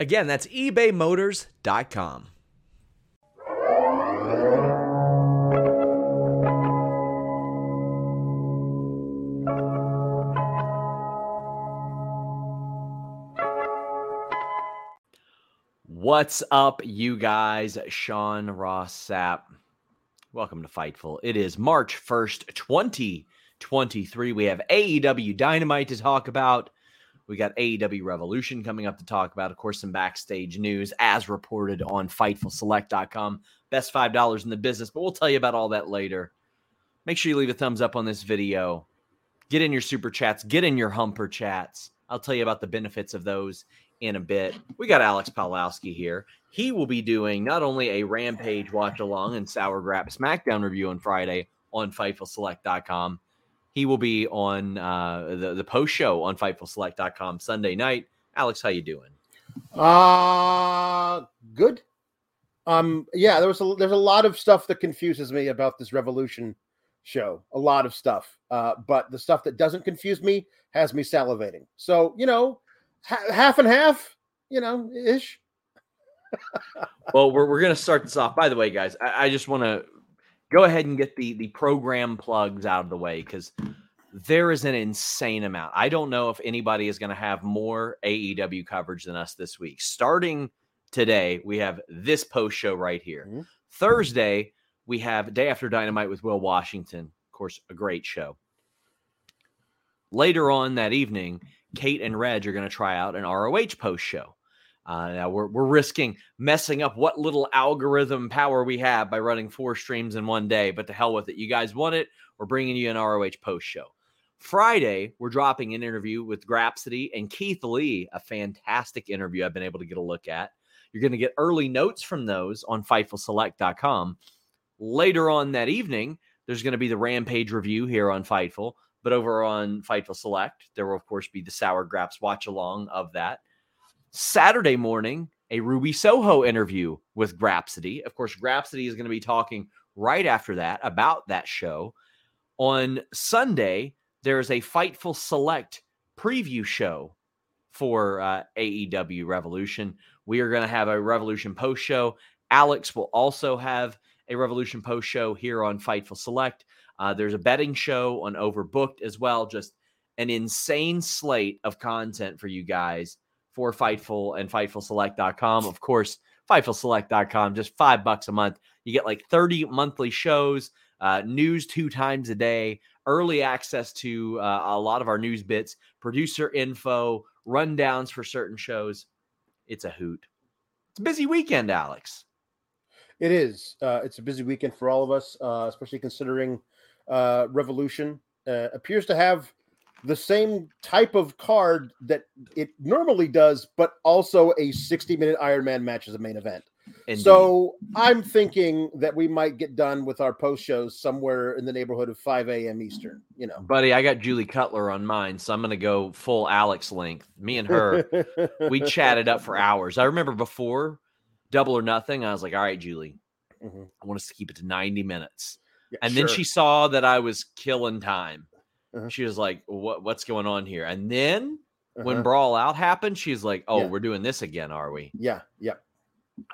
Again, that's ebaymotors.com. What's up, you guys? Sean Ross Sapp. Welcome to Fightful. It is March 1st, 2023. We have AEW Dynamite to talk about. We got AEW Revolution coming up to talk about. Of course, some backstage news as reported on FightfulSelect.com. Best $5 in the business, but we'll tell you about all that later. Make sure you leave a thumbs up on this video. Get in your super chats, get in your humper chats. I'll tell you about the benefits of those in a bit. We got Alex Pawlowski here. He will be doing not only a Rampage watch along and Sour Grap SmackDown review on Friday on FightfulSelect.com. He will be on uh, the the post show on FightfulSelect.com Sunday night. Alex, how you doing? Uh good. Um, yeah, there was a, there's a lot of stuff that confuses me about this Revolution show. A lot of stuff, uh, but the stuff that doesn't confuse me has me salivating. So you know, ha- half and half, you know, ish. well, we're, we're going to start this off. By the way, guys, I, I just want to go ahead and get the the program plugs out of the way because there is an insane amount. I don't know if anybody is going to have more AEW coverage than us this week. Starting today, we have this post show right here. Mm-hmm. Thursday, we have Day After Dynamite with Will Washington. Of course, a great show. Later on that evening, Kate and Reg are going to try out an ROH post show. Uh, now we're, we're risking messing up what little algorithm power we have by running four streams in one day, but to hell with it. You guys want it? We're bringing you an ROH post show. Friday, we're dropping an interview with Grapsody and Keith Lee, a fantastic interview I've been able to get a look at. You're going to get early notes from those on FightfulSelect.com. Later on that evening, there's going to be the Rampage review here on Fightful. But over on Fightful Select, there will, of course, be the Sour Graps watch along of that. Saturday morning, a Ruby Soho interview with Grapsody. Of course, Grapsody is going to be talking right after that about that show. On Sunday, there's a Fightful Select preview show for uh, AEW Revolution. We are going to have a Revolution post show. Alex will also have a Revolution post show here on Fightful Select. Uh, there's a betting show on Overbooked as well. Just an insane slate of content for you guys for Fightful and FightfulSelect.com. Of course, FightfulSelect.com, just five bucks a month. You get like 30 monthly shows, uh, news two times a day, early access to uh, a lot of our news bits, producer info, rundowns for certain shows. It's a hoot. It's a busy weekend, Alex. It is. Uh, it's a busy weekend for all of us, uh, especially considering uh, Revolution uh, appears to have the same type of card that it normally does, but also a 60 minute Iron Man match as a main event. Indeed. So I'm thinking that we might get done with our post shows somewhere in the neighborhood of 5 a.m. Eastern. You know, buddy, I got Julie Cutler on mine, so I'm going to go full Alex length. Me and her, we chatted up for hours. I remember before Double or Nothing, I was like, "All right, Julie, mm-hmm. I want us to keep it to 90 minutes." Yeah, and sure. then she saw that I was killing time. Uh-huh. She was like, "What? What's going on here?" And then uh-huh. when Brawl Out happened, she's like, "Oh, yeah. we're doing this again, are we?" Yeah, yeah.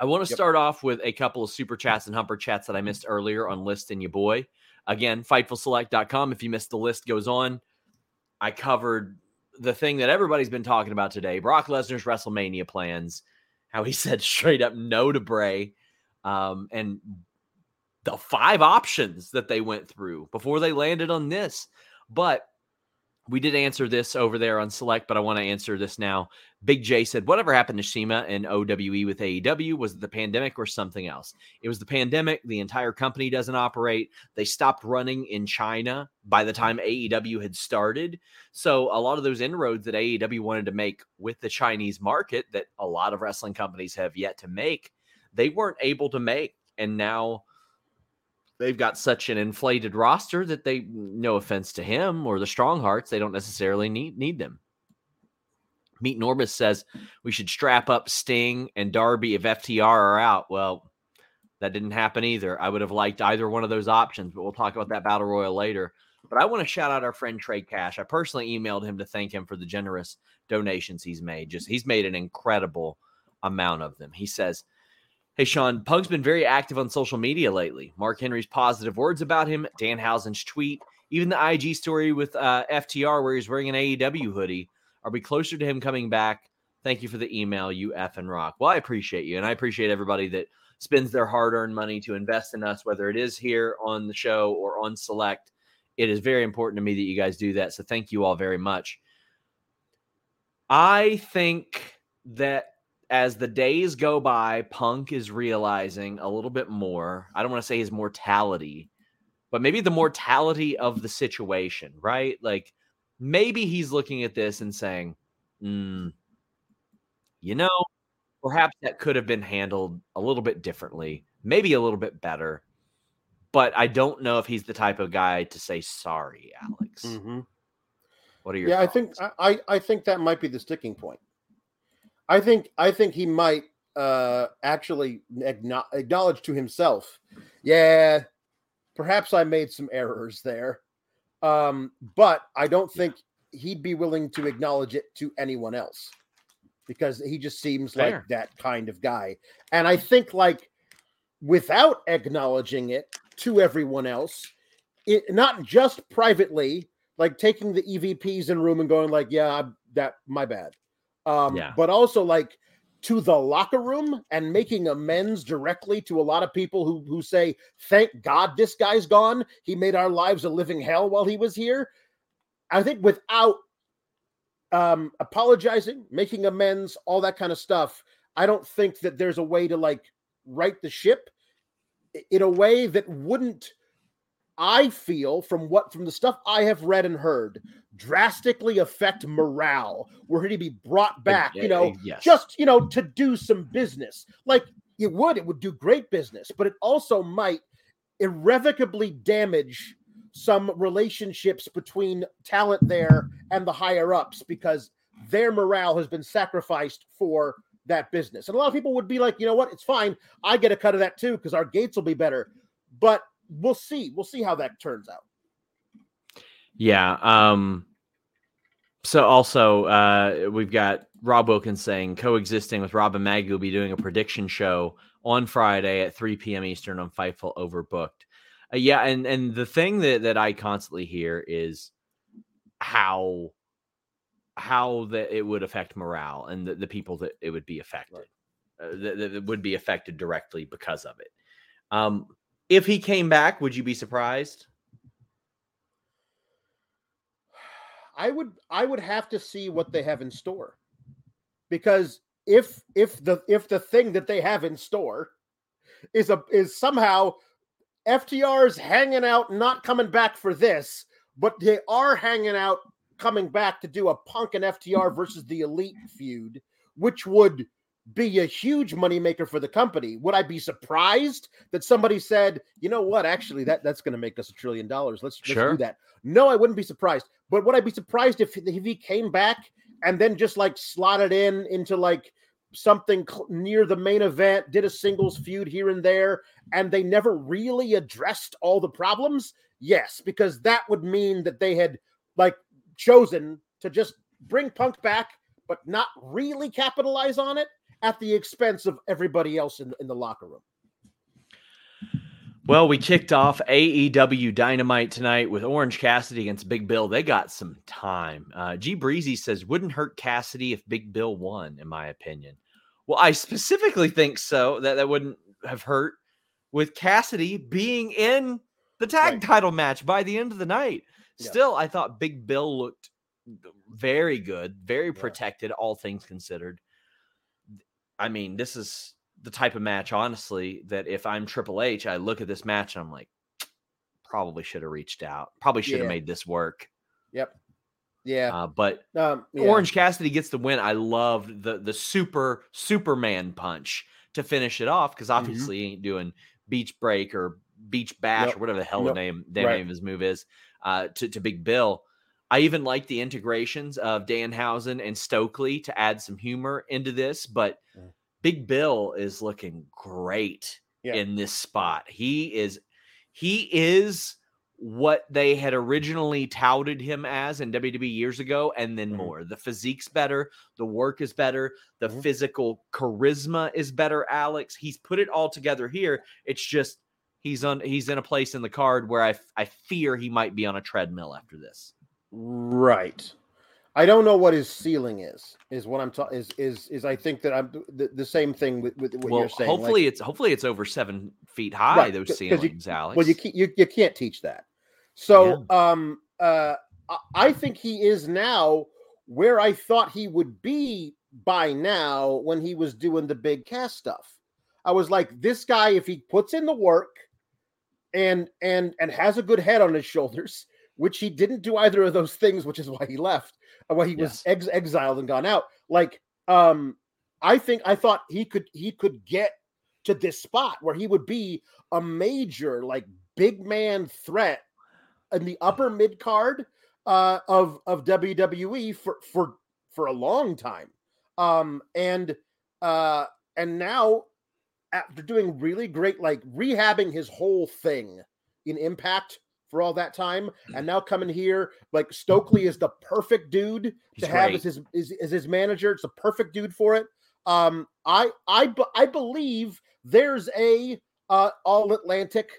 I want to yep. start off with a couple of super chats and humper chats that I missed earlier on List and your boy. Again, fightfulselect.com. If you missed the list, goes on. I covered the thing that everybody's been talking about today Brock Lesnar's WrestleMania plans, how he said straight up no to Bray. Um, and the five options that they went through before they landed on this. But we did answer this over there on Select, but I want to answer this now. Big J said, Whatever happened to CIMA and OWE with AEW? Was it the pandemic or something else? It was the pandemic. The entire company doesn't operate. They stopped running in China by the time AEW had started. So, a lot of those inroads that AEW wanted to make with the Chinese market that a lot of wrestling companies have yet to make, they weren't able to make. And now, they've got such an inflated roster that they no offense to him or the strong hearts they don't necessarily need need them. Meet norbis says we should strap up sting and darby if ftr are out. Well that didn't happen either. I would have liked either one of those options but we'll talk about that battle royal later. But i want to shout out our friend trey cash. I personally emailed him to thank him for the generous donations he's made. Just he's made an incredible amount of them. He says Hey, Sean, Punk's been very active on social media lately. Mark Henry's positive words about him, Dan Danhausen's tweet, even the IG story with uh, FTR where he's wearing an AEW hoodie. Are we closer to him coming back? Thank you for the email, you F and rock. Well, I appreciate you. And I appreciate everybody that spends their hard earned money to invest in us, whether it is here on the show or on Select. It is very important to me that you guys do that. So thank you all very much. I think that as the days go by, Punk is realizing a little bit more. I don't want to say his mortality, but maybe the mortality of the situation, right? Like maybe he's looking at this and saying, mm, you know, perhaps that could have been handled a little bit differently, maybe a little bit better. But I don't know if he's the type of guy to say sorry, Alex. Mm-hmm. What are your? Yeah, thoughts? I think I I think that might be the sticking point. I think I think he might uh actually acknowledge to himself, yeah, perhaps I made some errors there. Um, but I don't think he'd be willing to acknowledge it to anyone else because he just seems Fair. like that kind of guy. And I think like without acknowledging it to everyone else, it not just privately, like taking the EVPs in room and going like, yeah, that my bad um, yeah. but also like to the locker room and making amends directly to a lot of people who who say, "Thank God this guy's gone. He made our lives a living hell while he was here." I think without um, apologizing, making amends, all that kind of stuff, I don't think that there's a way to like right the ship in a way that wouldn't I feel from what from the stuff I have read and heard drastically affect morale were he to be brought back, you know, yes. just you know, to do some business. Like it would, it would do great business, but it also might irrevocably damage some relationships between talent there and the higher ups because their morale has been sacrificed for that business. And a lot of people would be like, you know what, it's fine. I get a cut of that too because our gates will be better. But we'll see. We'll see how that turns out. Yeah. Um, so also uh, we've got Rob Wilkins saying coexisting with Rob and Maggie will be doing a prediction show on Friday at 3 p.m. Eastern on Fightful Overbooked. Uh, yeah, and and the thing that that I constantly hear is how how that it would affect morale and the, the people that it would be affected right. uh, that, that would be affected directly because of it. Um, if he came back, would you be surprised? I would I would have to see what they have in store. Because if if the if the thing that they have in store is a is somehow FTR's hanging out not coming back for this, but they are hanging out coming back to do a Punk and FTR versus the Elite feud, which would be a huge moneymaker for the company. Would I be surprised that somebody said, you know what, actually that that's going to make us a trillion dollars. Let's, let's sure. do that. No, I wouldn't be surprised. But would I be surprised if, if he came back and then just like slotted in into like something cl- near the main event, did a singles feud here and there, and they never really addressed all the problems? Yes, because that would mean that they had like chosen to just bring Punk back, but not really capitalize on it at the expense of everybody else in, in the locker room. Well, we kicked off AEW Dynamite tonight with Orange Cassidy against Big Bill. They got some time. Uh, G Breezy says, wouldn't hurt Cassidy if Big Bill won, in my opinion. Well, I specifically think so. That that wouldn't have hurt with Cassidy being in the tag Right. title match by the end of the night. Yeah. Still, I thought Big Bill looked very good, very Yeah. protected, all things considered. I mean, this is the type of match, honestly, that if I'm Triple H, I look at this match and I'm like, probably should have reached out, probably should have Yeah. made this work. Yep. Yeah. Uh, but Um, yeah. Orange Cassidy gets the win. I loved the the super Superman punch to finish it off because obviously he ain't doing beach break or beach bash Nope. or whatever the hell Nope. the name damn Right. name of his move is uh, to to Big Bill. I even like the integrations of Danhausen and Stokely to add some humor into this, but Mm. Big Bill is looking great Yeah. in this spot. He is he is what they had originally touted him as in WWE years ago, and then Mhm. more. The physique's better, the work is better, the Mhm. physical charisma is better. Alex, he's put it all together here. It's just he's on he's in a place in the card where I I fear he might be on a treadmill after this. Right. I don't know what his ceiling is. Is what I'm talking. Is is is I think that I'm the, the same thing with, with what well, you're saying. like- hopefully it's hopefully it's over seven feet high. Right, Those 'cause you- ceilings, Alex. well, you can't you, you can't teach that. So um uh I- I think he is now where I thought he would be by now when he was doing the big cast stuff. I was like, this guy, if he puts in the work and and and has a good head on his shoulders, which he didn't do either of those things, which is why he left, why he was ex- exiled and gone out. Like, um, I think I thought he could he could get to this spot where he would be a major like big man threat in the upper mid card uh, of of WWE for for for a long time. Um, and uh, and now after doing really great, like rehabbing his whole thing in Impact for all that time, and now coming here, like Stokely is the perfect dude He's to have great. as his as, as his manager. It's the perfect dude for it. Um, I I I believe there's a uh, all Atlantic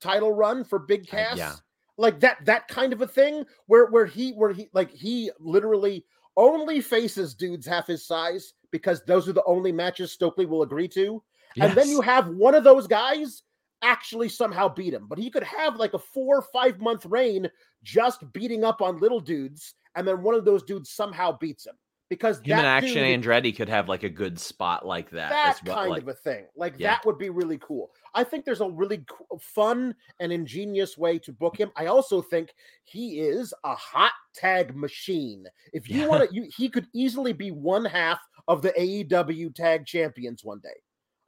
title run for Big Uh, yeah. Like that that kind of a thing where where he where he like he literally only faces dudes half his size because those are the only matches Stokely will agree to. And then you have one of those guys actually somehow beat him. But he could have like a four or five month reign just beating up on little dudes, and then one of those dudes somehow beats him. Because him and Action dude, Andretti could have like a good spot like that. that as well. kind like- of a thing. Like Yeah. that would be really cool. I think there's a really co- fun and ingenious way to book him. I also think he is a hot tag machine. If you Yeah. want to, he could easily be one half of the AEW tag champions one day.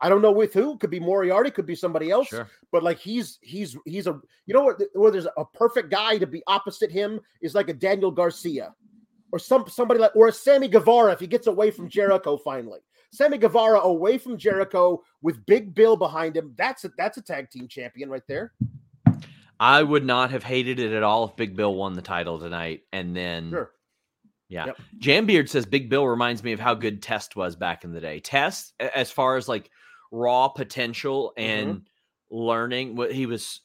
I don't know with who. Could be Moriarty. Could be somebody else. Sure. But like he's he's he's a you know what? Where there's a perfect guy to be opposite him is like a Daniel Garcia, or some somebody like or a Sammy Guevara if he gets away from Jericho finally. Sammy Guevara away from Jericho with Big Bill behind him. That's a that's a tag team champion right there. I would not have hated it at all if Big Bill won the title tonight. And then, Sure. yeah. Yep. Jambeard says Big Bill reminds me of how good Test was back in the day. Test, as far as like raw potential Mm-hmm. and learning, what he was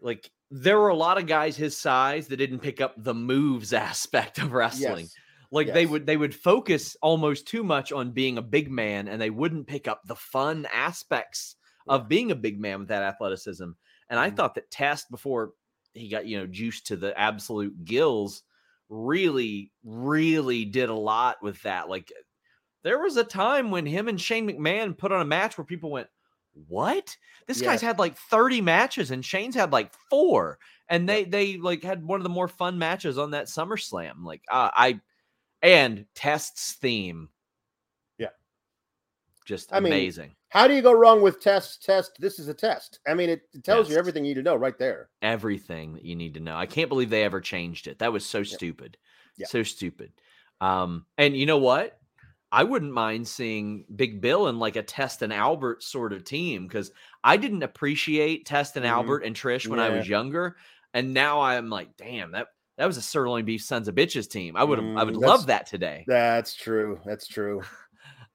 like, there were a lot of guys his size that didn't pick up the moves aspect of wrestling. Yes. Like they would they would focus almost too much on being a big man and they wouldn't pick up the fun aspects of being a big man with that athleticism. And I Mhm. thought that Test before he got, you know, juiced to the absolute gills really really did a lot with that. Like there was a time when him and Shane McMahon put on a match where people went, "What? This guy's had like 30 matches and Shane's had like 4." And they they like had one of the more fun matches on that SummerSlam. Like uh, I and Test's theme. Yeah. Just I mean, amazing. How do you go wrong with test? Test. This is a test. I mean, it, it tells you everything you need to know right there. Everything that you need to know. I can't believe they ever changed it. That was so stupid. Yeah. So stupid. Um, and you know what? I wouldn't mind seeing Big Bill in like a Test and Albert sort of team because I didn't appreciate Test and Mhm. Albert and Trish when I was younger, and now I'm like, damn that that was a sirloin beef sons of bitches team. I would have, I would Mm, love that today. That's true. That's true.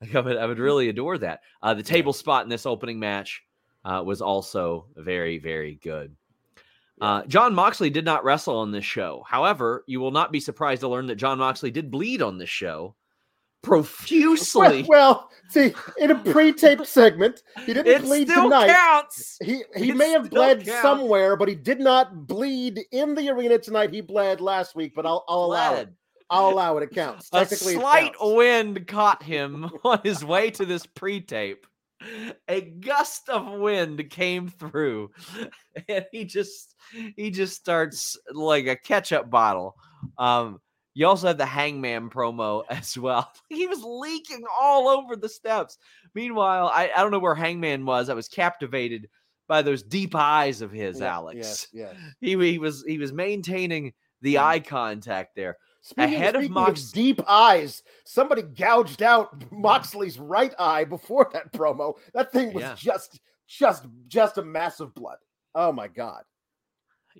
Like, I would, I would really adore that. Uh, the table spot in this opening match uh, was also very, very good. Uh, Jon Moxley did not wrestle on this show. However, you will not be surprised to learn that Jon Moxley did bleed on this show. Profusely. Well, well, see, in a pre-taped segment, he didn't it bleed still tonight. counts. He he It may have bled counts. somewhere, but he did not bleed in the arena tonight. He bled last week, but I'll I'll allow it. I'll allow it. It counts. A Technically, slight counts. wind caught him on his way to this pre-tape. A gust of wind came through, and he just he just starts like a ketchup bottle. Um, you also have the Hangman promo as well. He was leaking all over the steps. Meanwhile, I, I don't know where Hangman was. I was captivated by those deep eyes of his, Yeah, Alex. Yes, yes. He, he was he was maintaining the Mm. eye contact there. Speaking, Ahead of speaking Mox- deep eyes, somebody gouged out Moxley's right eye before that promo. That thing was Yeah. just, just, just a mass of blood. Oh my god!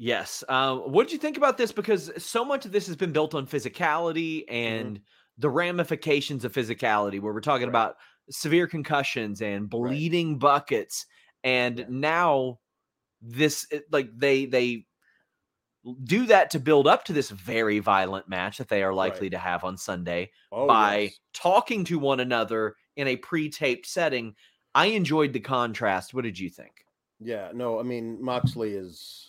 Yes. Um, what did you think about this? Because so much of this has been built on physicality and the ramifications of physicality, where we're talking Right. about severe concussions and bleeding buckets, and Yeah. now this like they they do that to build up to this very violent match that they are likely to have on Sunday Oh, by yes. talking to one another in a pre-taped setting. I enjoyed the contrast. What did you think? yeah, no, I mean Moxley is,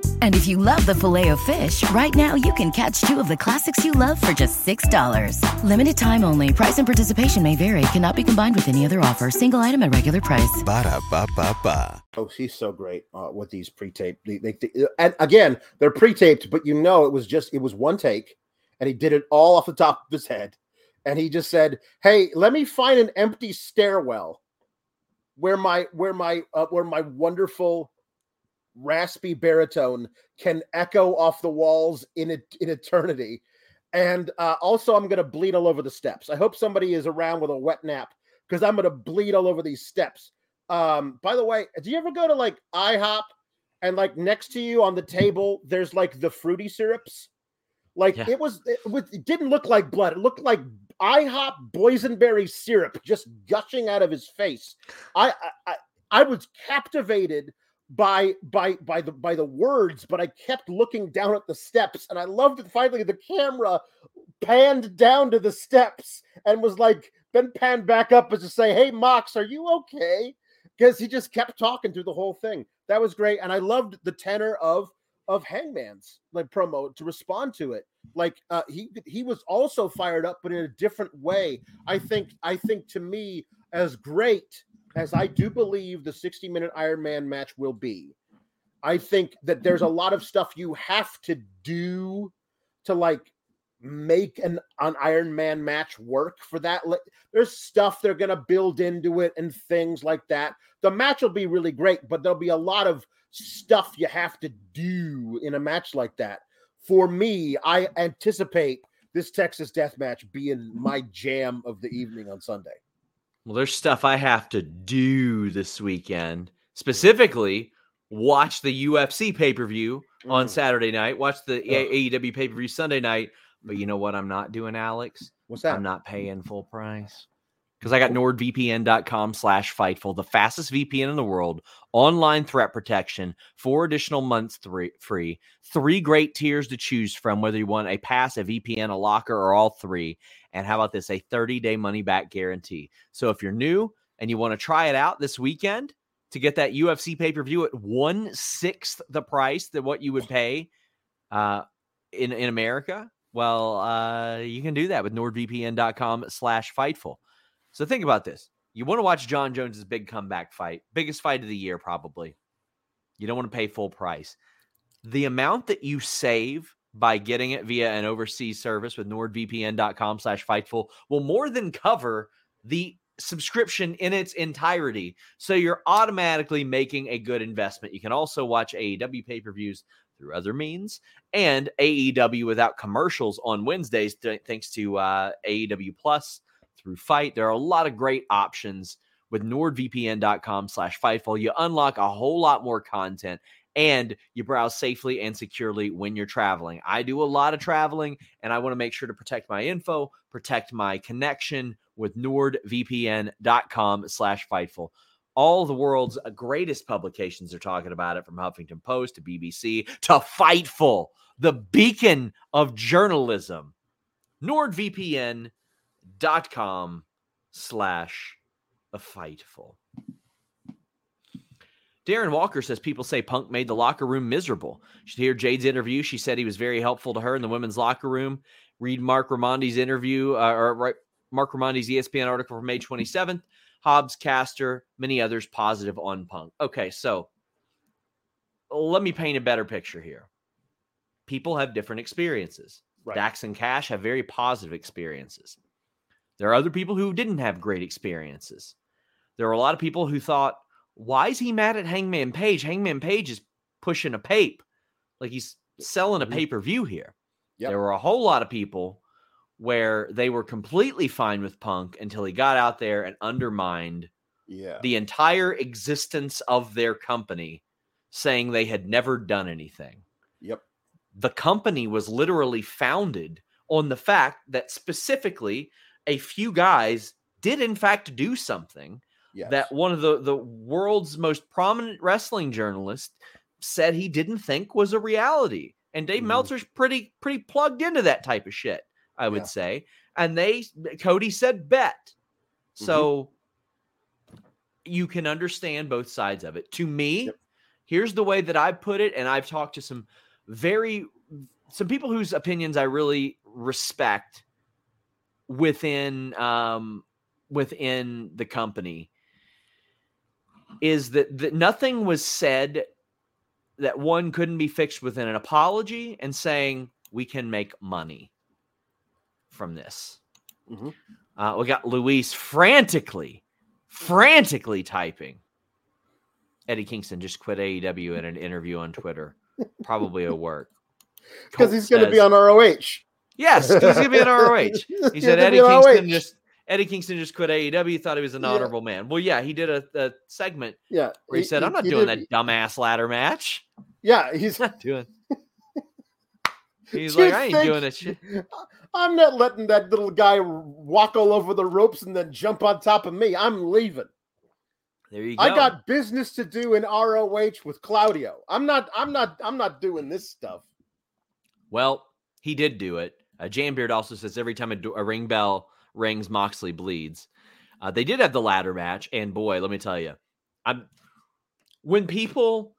And if you love the filet of fish, right now you can catch two of the classics you love for just $6. Limited time only. Price and participation may vary. Cannot be combined with any other offer. Single item at regular price. Ba-da-ba-ba-ba. Oh, she's so great uh, with these pre-taped. They, they, they- and again, they're pre-taped, but you know it was just it was one take, and he did it all off the top of his head, and he just said, "Hey, let me find an empty stairwell where my where my uh, where my wonderful raspy baritone can echo off the walls in it in eternity." And uh, also, I'm going to bleed all over the steps. I hope somebody is around with a wet nap because I'm going to bleed all over these steps. Um, by the way, do you ever go to like IHOP and like next to you on the table, there's like the fruity syrups? Like Yeah. it was, it, was, it didn't look like blood. It looked like IHOP boysenberry syrup just gushing out of his face. I, I, I, I was captivated by by by the by the words, but I kept looking down at the steps, and I loved that finally the camera panned down to the steps and was like then panned back up as to say, "Hey, Mox, are you okay?" Because he just kept talking through the whole thing. That was great, and I loved the tenor of of Hangman's like promo to respond to it. Like uh, he he was also fired up, but in a different way. I think I think to me as great as I do believe the 60 minute Iron Man match will be. I think that there's a mm-hmm. lot of stuff you have to do to like make an an Iron Man match work for that. There's stuff they're gonna build into it and things like that. The match will be really great, but there'll be a lot of stuff you have to do in a match like that. For me, I anticipate this Texas death match being my jam of the evening on Sunday. Well, there's stuff I have to do this weekend. Specifically, watch the UFC pay per view on Mm. Saturday night, watch the. AEW pay per view Sunday night. But you know what I'm not doing, Alex? What's that? I'm not paying full price because I got nordvpn.com slash fightful, the fastest VPN in the world, online threat protection, four additional months three, free, three great tiers to choose from, whether you want a pass, a VPN, a locker, or all three. And how about this? A 30 day money back guarantee. So if you're new and you want to try it out this weekend to get that UFC pay per view at one sixth the price that what you would pay uh, in, in America, well, uh, you can do that with nordvpn.com slash fightful. So think about this. You want to watch Jon Jones's big comeback fight, biggest fight of the year, probably. You don't want to pay full price. The amount that you save by getting it via an overseas service with nordvpn.com slash fightful will more than cover the subscription in its entirety. So you're automatically making a good investment. You can also watch AEW pay-per-views through other means and AEW without commercials on Wednesdays, th- thanks to uh, AEW Plus through Fight. There are a lot of great options with NordVPN.com slash Fightful. You unlock a whole lot more content and you browse safely and securely when you're traveling. I do a lot of traveling and I want to make sure to protect my info, protect my connection with NordVPN.com slash Fightful all the world's uh, greatest publications are talking about it from Huffington Post to BBC to Fightful, the beacon of journalism. NordVPN.com slash a Fightful. Darren Walker says people say Punk made the locker room miserable. You should hear Jade's interview. She said he was very helpful to her in the women's locker room. Read Marc Raimondi's interview, uh, or right, Marc Raimondi's ESPN article from May 27th. Hobbs, Caster, many others positive on Punk. Okay, so let me paint a better picture here. People have different experiences. Right. Dax and Cash have very positive experiences. There are other people who didn't have great experiences. There are a lot of people who thought, why is he mad at Hangman Page? Hangman Page is pushing a pape. Like he's selling a Mhm. pay per view here. Yep. There were a whole lot of people where they were completely fine with Punk until he got out there and undermined Yeah. the entire existence of their company, saying they had never done anything. Yep. The company was literally founded on the fact that specifically a few guys did, in fact, do something Yes. that one of the, the world's most prominent wrestling journalists said he didn't think was a reality. And Dave Mhm. Meltzer's pretty pretty plugged into that type of shit, I would Yeah. say. And they Cody said bet. Mm-hmm. So you can understand both sides of it. To me, Yep. here's the way that I put it, and I've talked to some very some people whose opinions I really respect within um within the company is that, that nothing was said that one couldn't be fixed within an apology and saying we can make money from this. Mhm. Uh, we got Luis frantically, frantically typing. Eddie Kingston just quit AEW in an interview on Twitter. Probably a work. Because he's going to be on ROH. Yes, he's gonna be an ROH. He said Eddie Kingston ROH. just Eddie Kingston just quit AEW. Thought he was an Yeah. honorable man. Well, yeah, he did a, a segment Yeah. where he, said, "I'm not doing did- that dumbass ladder match. Yeah. He's. not doing." He's like, "I ain't doing that shit." I'm not letting that little guy walk all over the ropes and then jump on top of me. I'm leaving. There you go. I got business to do in ROH with Claudio. I'm not. I'm not. I'm not doing this stuff. Well, he did do it. Uh, Jambeard also says every time a, do- a ring bell rings, Moxley bleeds. Uh, they did have the ladder match, and boy, let me tell you, I'm when people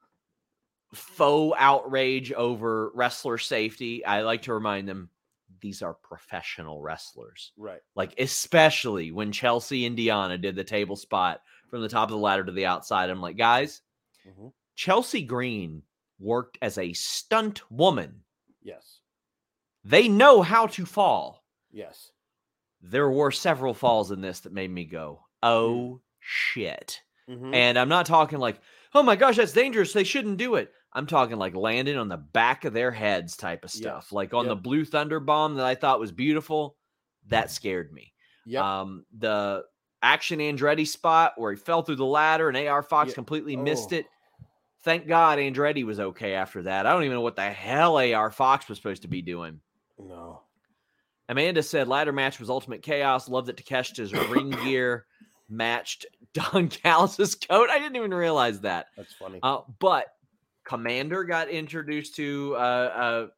faux outrage over wrestler safety, I like to remind them these are professional wrestlers. Right. Like especially when Chelsea and Diana did the table spot from the top of the ladder to the outside. I'm like, guys, Mhm. Chelsea Green worked as a stunt woman. Yes. They know how to fall. Yes. There were several falls in this that made me go, oh shit. Mhm. And I'm not talking like, oh my gosh, that's dangerous. They shouldn't do it. I'm talking like landing on the back of their heads type of stuff. Yes. Like on Yep. the blue thunder bomb that I thought was beautiful. That scared me. Yeah. Um, the action Andretti spot where he fell through the ladder and AR Fox completely missed Oh. it. Thank God Andretti was okay after that. I don't even know what the hell AR Fox was supposed to be doing. No. Amanda said ladder match was ultimate chaos. Loved that Takeshita's ring gear matched Don Callis's coat. I didn't even realize that. That's funny. Uh, but Komander got introduced to uh,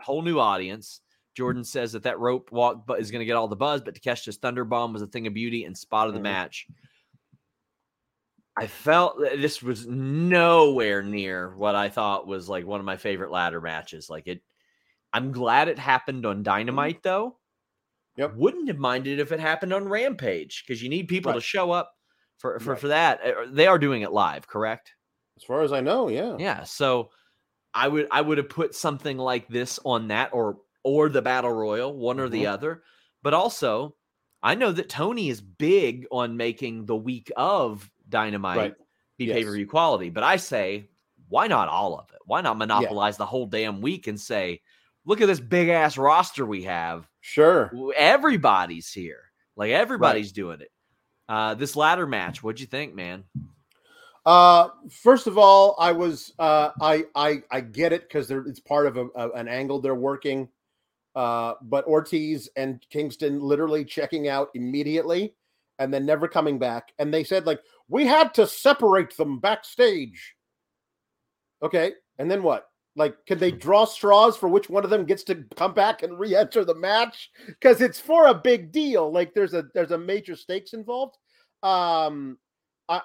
a whole new audience. Jordan says that that rope walk is going to get all the buzz, but Takeshita's Thunder Bomb was a thing of beauty and spot of the Mhm. match. I felt that this was nowhere near what I thought was like one of my favorite ladder matches. Like it, I'm glad it happened on Dynamite though. Mm-hmm. Yep. Wouldn't have minded if it happened on Rampage because you need people to show up for for, Right. for that. Uh, They are doing it live, correct? as far as I know, yeah. Yeah. So I would I would have put something like this on that or or the battle royal, one or the Mhm. other. But also, I know that Tony is big on making the week of Dynamite Right. be Yes. pay per view quality. But I say, why not all of it? Why not monopolize the whole damn week and say, look at this big ass roster we have. Sure. Everybody's here. Like everybody's doing it. Uh, this ladder match, what'd you think, man? Uh, first of all, I was uh, I I I get it because it's part of a, a- an angle they're working. Uh, but Ortiz and Kingston literally checking out immediately and then never coming back. And they said like we had to separate them backstage. Okay, and then what? Like, can they draw straws for which one of them gets to come back and re-enter the match? Because it's for a big deal. Like, there's a there's a major stakes involved. Um, I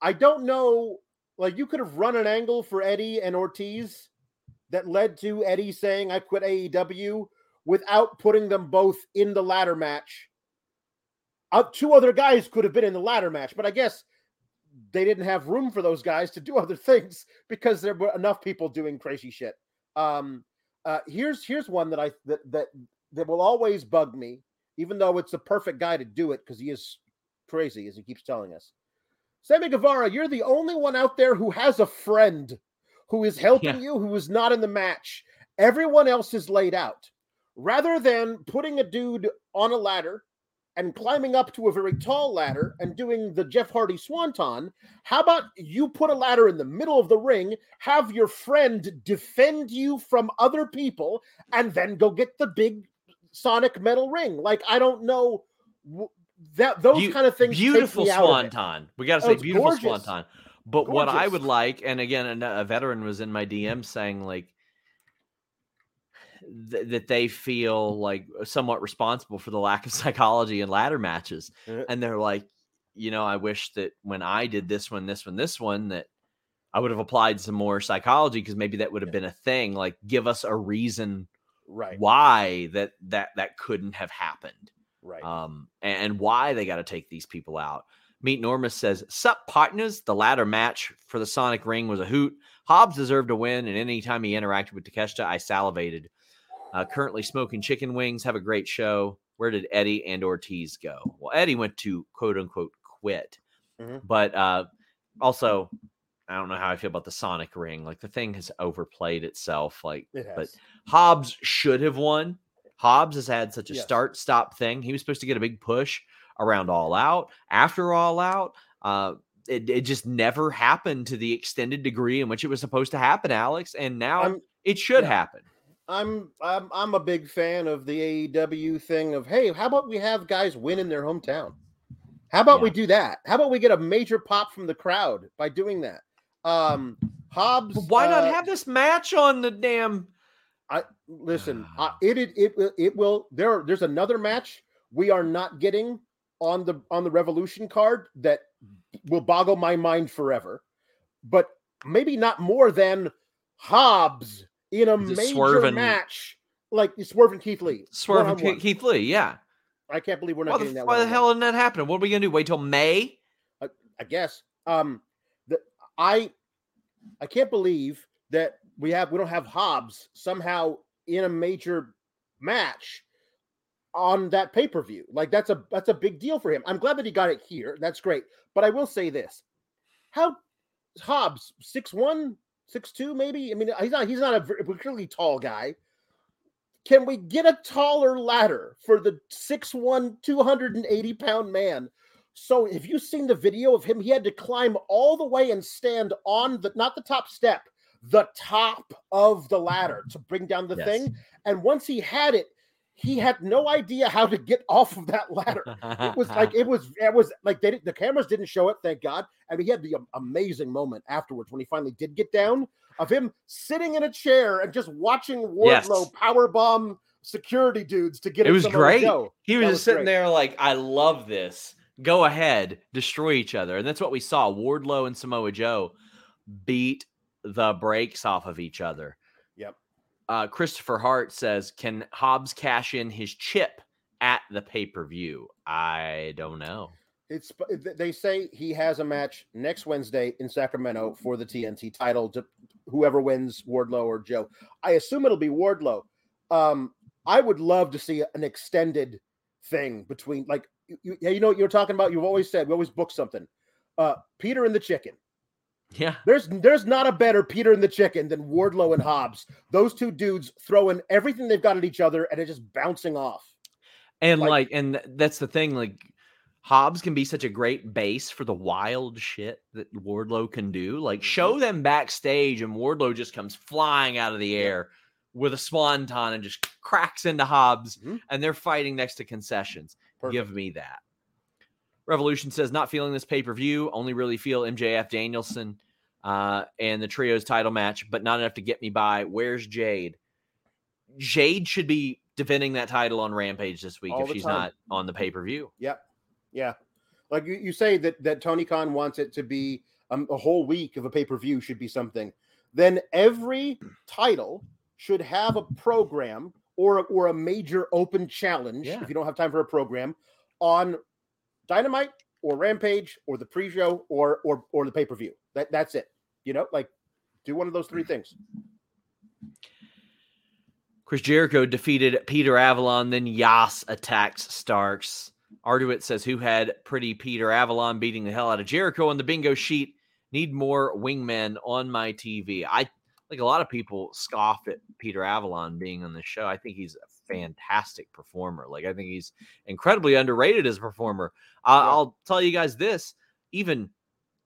I don't know. Like you could have run an angle for Eddie and Ortiz that led to Eddie saying I quit AEW without putting them both in the ladder match. Uh, two other guys could have been in the ladder match, but I guess they didn't have room for those guys to do other things because there were enough people doing crazy shit. Um, uh, here's here's one that I that that that will always bug me, even though it's the perfect guy to do it because he is crazy, as he keeps telling us. Sammy Guevara, you're the only one out there who has a friend who is helping Yeah. you, who is not in the match. Everyone else is laid out. Rather than putting a dude on a ladder and climbing up to a very tall ladder and doing the Jeff Hardy swanton, how about you put a ladder in the middle of the ring, have your friend defend you from other people, and then go get the big sonic metal ring? Like, I don't know. That those kind of things. Beautiful me out of it. swanton. We got to Oh, say it's beautiful gorgeous. swanton. But what I would like, and again, a veteran was in my DM saying like th- that they feel like somewhat responsible for the lack of psychology in ladder matches, Uh, and they're like, you know, I wish that when I did this one, this one, this one, that I would have applied some more psychology because maybe that would have Yeah. been a thing. Like, give us a reason Right. why that that that couldn't have happened Right. um, and why they got to take these people out. Meet Normus says, Sup, partners? The ladder match for the Sonic Ring was a hoot. Hobbs deserved a win, and anytime he interacted with Takeshita, I salivated. Uh, currently smoking chicken wings. Have a great show. Where did Eddie and Ortiz go? Well, Eddie went to quote unquote quit. Mhm. But uh, also, I don't know how I feel about the Sonic Ring. Like the thing has overplayed itself. Like it but Hobbs should have won. Hobbs has had such a Yes. start stop thing. He was supposed to get a big push around All Out. After All Out, uh, it, it just never happened to the extended degree in which it was supposed to happen, Alex. And now I'm- it should yeah. happen. I'm I'm I'm a big fan of the AEW thing of hey, how about we have guys win in their hometown? How about we do that? How about we get a major pop from the crowd by doing that? Um Hobbs But why not uh, have this match on the damn? I listen, uh, it, it it it will there there's another match we are not getting on the on the Revolution card that will boggle my mind forever. But maybe not more than Hobbs in a major Swerve match like Swerve Keith Lee. One-on-one. Keith- Lee, yeah. I can't believe we're not Why getting the, that. why the hell didn't that happen? What are we gonna do? Wait till May? I guess. Um, the I I can't believe that we have we don't have Hobbs somehow in a major match on that pay per view. Like that's a that's a big deal for him. I'm glad that he got it here. That's great. But I will say this: how Hobbs? Six one, six two, maybe. I mean, he's not he's not a particularly tall guy. Can we get a taller ladder for the 6'1, 280 pound man? So, if you've seen the video of him, he had to climb all the way and stand on the not the top step, the top of the ladder to bring down the Yes. thing. And once he had it, he had no idea how to get off of that ladder. It was like it was it was like they the cameras didn't show it, thank God. And he had the amazing moment afterwards when he finally did get down of him sitting in a chair and just watching Wardlow Yes. power bomb security dudes to get it was great. He was was sitting great. there like, I love this. Go ahead, destroy each other. And that's what we saw. Wardlow and Samoa Joe beat the brakes off of each other. Uh, Christopher Hart says, Can Hobbs cash in his chip at the pay per view? I don't know. It's they say he has a match next Wednesday in Sacramento for the TNT title. To whoever wins, Wardlow or Joe. I assume it'll be Wardlow. Um, I would love to see an extended thing between like you, you know what you're talking about. You've always said we always book something. Uh, Peter and the Chicken. Yeah. There's there's not a better Peter and the Chicken than Wardlow and Hobbs. Those two dudes throwing everything they've got at each other and it's just bouncing off. And Like- like, and that's the thing. Like, Hobbs can be such a great base for the wild shit that Wardlow can do. Like, show them backstage, and Wardlow just comes flying out of the air with a swanton and just cracks into Hobbs, Mhm. and they're fighting next to concessions. Perfect. Give me that. Revolution says, not feeling this pay per view, only really feel MJF Danielson uh, and the trios title match, but not enough to get me by. Where's Jade? Jade should be defending that title on Rampage this week All if she's time. not on the pay per view. Yep. Yeah. Like you, you say that that Tony Khan wants it to be um, a whole week of a pay per view should be something. Then every title should have a program or or a major open challenge. Yeah. If you don't have time for a program on Dynamite or Rampage or the pre-show or or or the pay per view. That that's it. You know, like do one of those three things. Chris Jericho defeated Peter Avalon, then Yas attacks Starks. Arduit says, Who had pretty Peter Avalon beating the hell out of Jericho on the bingo sheet? Need more wingmen on my TV. I like a lot of people scoff at Peter Avalon being on the show. I think he's fantastic performer. Like, I think he's incredibly underrated as a performer. I Yeah. I'll tell you guys this even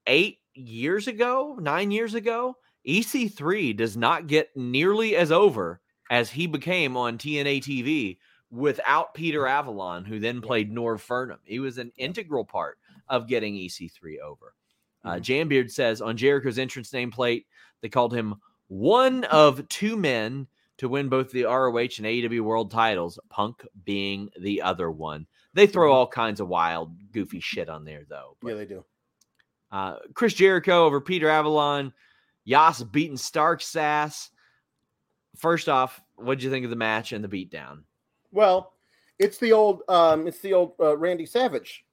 eight years ago, nine years ago, EC3 does not get nearly as over as he became on TNA TV without Peter Avalon, who then played Norv Fernum. He was an integral part of getting EC3 over. Uh, Jambeard says on Jericho's entrance nameplate, they called him one of two men to win both the ROH and AEW world titles, Punk being the other one. They throw all kinds of wild, goofy shit on there, though. But Yeah, they do. uh, Chris Jericho over Peter Avalon. Yas beating Stark Sass. First off, what did you think of the match and the beatdown? Well, it's the old um it's the old uh, Randy Savage,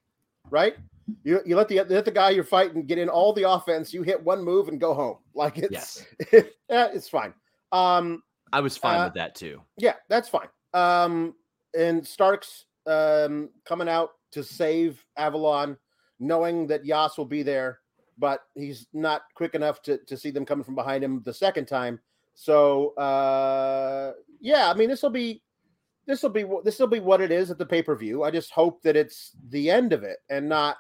right? You you let the let the guy you're fighting get in all the offense, you hit one move and go home. Like it's Yes. yeah, it's fine. Um I was fine Uh, with that too. yeah, that's fine. Um and Starks um coming out to save Avalon, knowing that Yas will be there, but he's not quick enough to to see them coming from behind him the second time. So uh yeah, I mean this will be this will be this will be what it is at the pay-per-view. I just hope that it's the end of it and not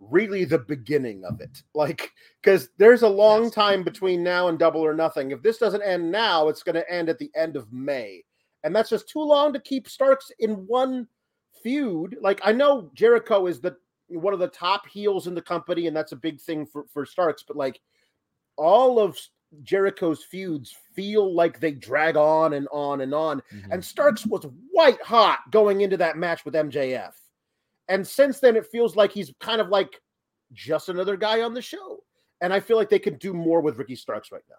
really the beginning of it. Like cuz there's a long Yes. time between now and double or nothing. If this doesn't end now, it's going to end at the end of May. And that's just too long to keep Starks in one feud. Like I know Jericho is the one of the top heels in the company and that's a big thing for for Starks, but like all of Jericho's feuds feel like they drag on and on and on. Mm-hmm. And Starks was white hot going into that match with MJF. And since then, it feels like he's kind of like just another guy on the show. And I feel like they could do more with Ricky Starks right now.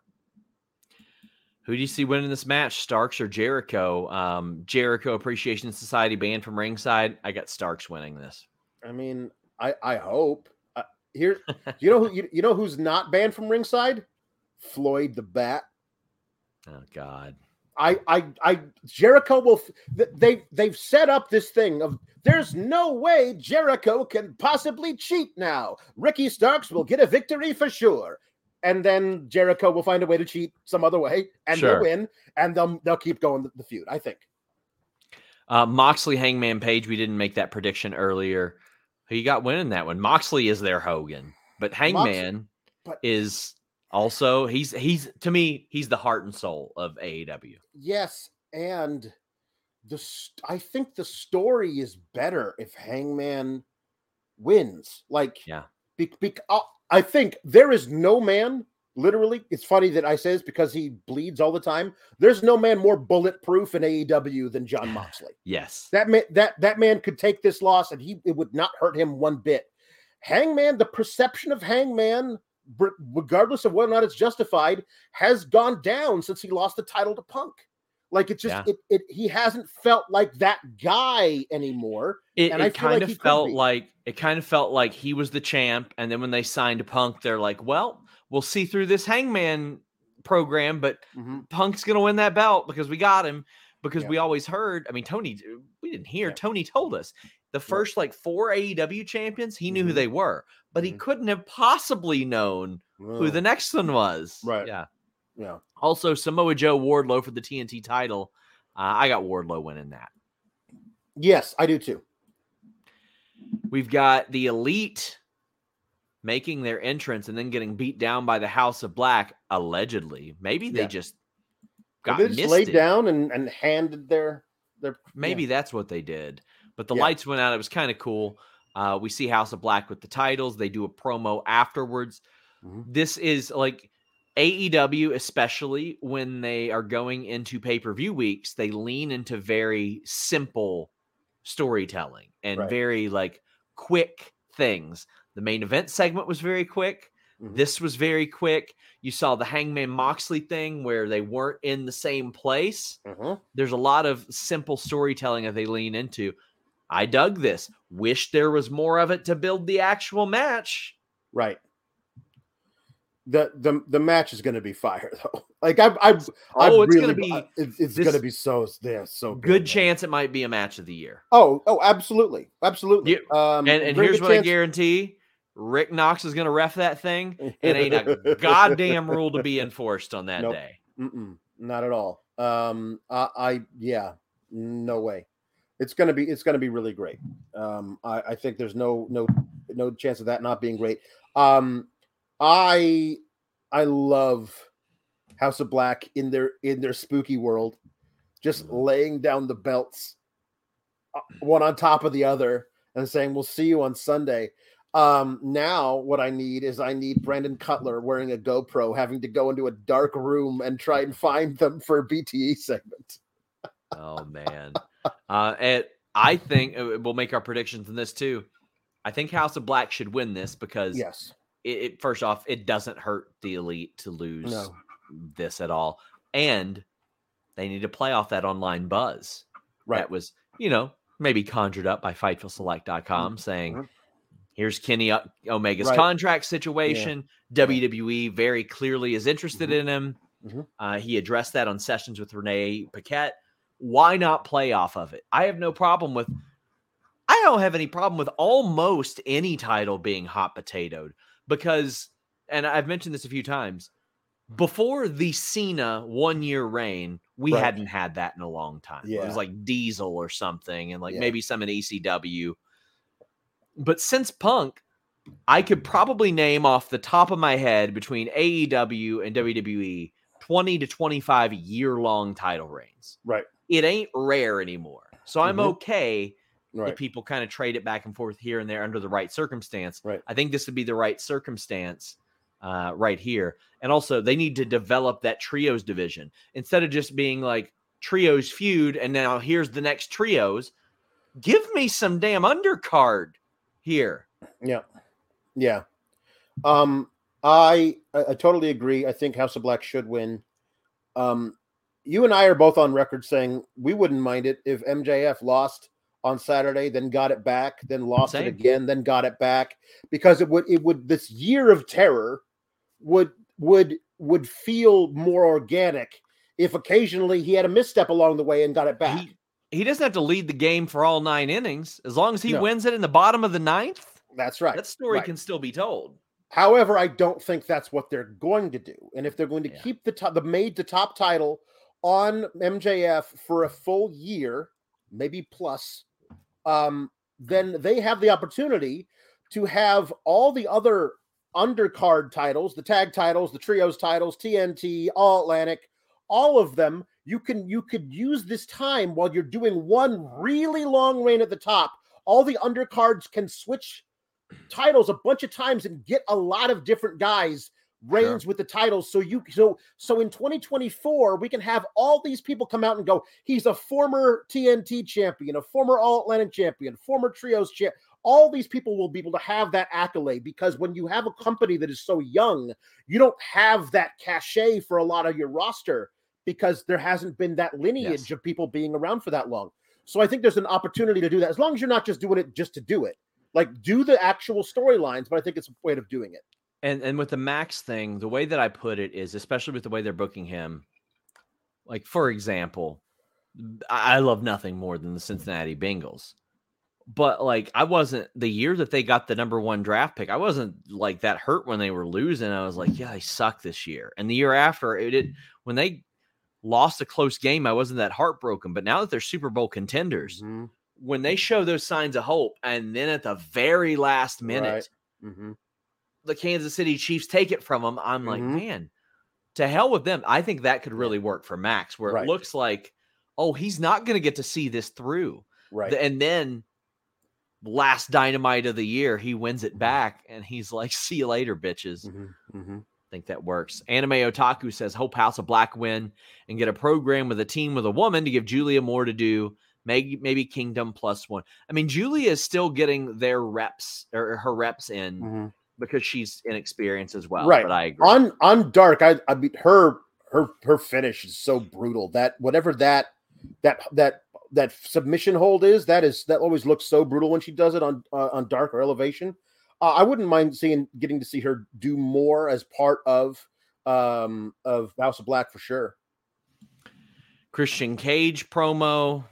Who do you see winning this match, Starks or Jericho? Um, Jericho Appreciation Society banned from ringside. I got Starks winning this. I mean, I I hope. Uh, here, you know who you, you know who's not banned from ringside? Floyd the Bat. Oh God. I, I, I, Jericho will. They, they've set up this thing of There's no way Jericho can possibly cheat now. Ricky Starks will get a victory for sure. And then Jericho will find a way to cheat some other way and Sure. they'll win and they'll they'll keep going the, the feud, I think. Uh, Moxley, Hangman Page. We didn't make that prediction earlier. Who you got winning that one? Moxley is their Hogan, but Hangman but- is also he's he's to me he's the heart and soul of AEW. Yes, and the st- I think the story is better if Hangman wins. Like, Yeah. be- be- uh, I think there is no man. Literally, it's funny that I say this because he bleeds all the time. There's no man more bulletproof in AEW than Jon Moxley. Yes, That man, that that man could take this loss and he it would not hurt him one bit. Hangman, the perception of Hangman, regardless of whether or not it's justified, has gone down since he lost the title to Punk. Like it's just Yeah. it, it he hasn't felt like that guy anymore. it, and it kind like of felt like it kind of felt like he was the champ, and then when they signed Punk, they're like, well, we'll see through this Hangman program, but Punk's gonna win that belt because we got him. Because Yeah. we always heard, I mean, Tony, we didn't hear. Yeah. Tony told us the first like four AEW champions, he knew who Mhm. they were, but he Mhm. couldn't have possibly known who Oh, the next one was. Right. Yeah. yeah. Also, Samoa Joe Wardlow for the TNT title. Uh, I got Wardlow winning that. Yes, I do too. We've got the Elite making their entrance and then getting beat down by the House of Black, allegedly. Maybe they Yeah. just Got got they just misted. laid down and, and handed their their Maybe yeah. that's what they did. But the Yeah. lights went out. It was kind of cool. Uh, we see House of Black with the titles. They do a promo afterwards. Mhm. This is like AEW, especially when they are going into pay per view weeks, they lean into very simple storytelling and Right. very like quick things. The main event segment was very quick. Mhm. This was very quick. You saw the Hangman Moxley thing where they weren't in the same place Mhm. there's a lot of simple storytelling that they lean into. I dug this. Wish there was more of it to build the actual match. Right. The the the match is going to be fire though. Like I I I Oh, it's really, gonna be uh, it's, going to be so yeah, so good man. chance it might be a match of the year. Oh oh absolutely absolutely. Um, And, and here's good what I guarantee: Rick Knox is going to ref that thing. It ain't a goddamn rule to be enforced on that Nope. day. Mm-mm, not at all. Um, I, I yeah, no way. It's gonna be it's gonna be really great. Um, I, I think there's no no no chance of that not being great. Um, I I love House of Black in their in their spooky world, just Mhm. laying down the belts uh, one on top of the other and saying we'll see you on Sunday. Um, now what I need is I need Brandon Cutler wearing a GoPro, having to go into a dark room and try and find them for a BTE segment. Oh man. Uh, and I think uh, we'll make our predictions in this too. I think House of Black should win this because Yes. it, it first off, it doesn't hurt the elite to lose No. this at all, and they need to play off that online buzz Right. that was, you know, maybe conjured up by FightfulSelect.com saying, Mhm. "Here's Kenny Omega's Right. contract situation. WWE very clearly is interested Mhm. in him. Mhm. Uh, he addressed that on sessions with Renee Paquette. Why not play off of it? I have no problem with. I don't have any problem with almost any title being hot potatoed because, and I've mentioned this a few times, before the Cena one year reign, we Right. hadn't had that in a long time. It was like Diesel or something, and like Yeah. maybe some in ECW. But since Punk, I could probably name off the top of my head between AEW and WWE 20 to 25 year long title reigns. Right. It ain't rare anymore. So I'm Mhm. okay Right. if people kind of trade it back and forth here and there under the right circumstance. Right. I think this would be the right circumstance uh, right here. And also, they need to develop that trios division instead of just being like trios feud and now here's the next trios. Give me some damn undercard here. Yeah. Yeah. Um, I, I totally agree. I think House of Black should win. Um, you and I are both on record saying we wouldn't mind it if MJF lost on Saturday, then got it back, then lost Same. it again, then got it back because it would it would this year of terror would would would feel more organic if occasionally he had a misstep along the way and got it back. He, he doesn't have to lead the game for all nine innings as long as he No. wins it in the bottom of the ninth. That's right. That story right. can still be told. However, I don't think that's what they're going to do. And if they're going to Yeah. keep the top, the made the top title on MJF for a full year, maybe plus, um, then they have the opportunity to have all the other undercard titles, the tag titles, the trios titles, TNT, All Atlantic, all of them. You can you could use this time while you're doing one really long reign at the top. All the undercards can switch titles a bunch of times and get a lot of different guys reigns with the titles. So you so so in 2024 we can have all these people come out and go he's a former TNT champion a former all Atlantic champion former trios champ. All these people will be able to have that accolade because when you have a company that is so young you don't have that cachet for a lot of your roster because there hasn't been that lineage Yes. of people being around for that long. So i think there's an opportunity to do that as long as you're not just doing it just to do it like do the actual storylines but i think it's a way of doing it And and with the Max thing, the way that I put it is, especially with the way they're booking him, like for example, I love nothing more than the Cincinnati Bengals. But like I wasn't the year that they got the number one draft pick, I wasn't like that hurt when they were losing. I was like, yeah, they suck this year. And the year after, it did when they lost a close game, I wasn't that heartbroken. But now that they're Super Bowl contenders, mm-hmm. When they show those signs of hope, and then at the very last minute, Right. Mhm. the Kansas City Chiefs take it from them, I'm like, Mhm. man, to hell with them. I think that could really work for Max, where Right. it looks like, oh, he's not going to get to see this through. right And then last dynamite of the year, he wins it back and he's like, see you later, bitches. Mhm. Mhm. think that works. Anime Otaku says Hope House of Black win and get a program with a team with a woman to give Julia more to do. Maybe maybe Kingdom plus one. I mean, Julia is still getting their reps or her reps in Mhm. because she's inexperienced as well. Right. But I agree. on on dark i i mean her her her finish is so brutal that whatever that that that that submission hold is that is that always looks so brutal when she does it on uh, on dark or elevation uh, i wouldn't mind seeing getting to see her do more as part of um of house of black for sure Christian Cage promo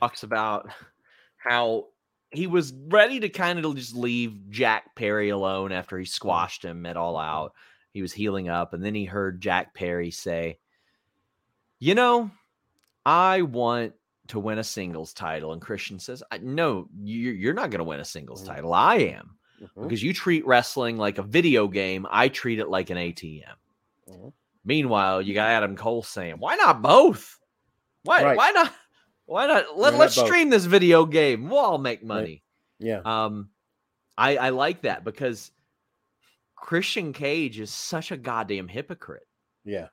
talks about how he was ready to kind of just leave Jack Perry alone after he squashed him at all out. He was healing up, and then he heard Jack Perry say, You know, I want to win a singles title. And Christian says, "I- No, you- you're not going to win a singles Mhm. title. I am. Mhm. Because you treat wrestling like a video game, I treat it like an ATM. Mhm. Meanwhile, you got Adam Cole saying, "Why not both? Why? Right. Why not? Why not? Let, Why not let's both?" stream this video game. We'll all make money." yeah Um, I I like that because Christian Cage is such a goddamn hypocrite. yeah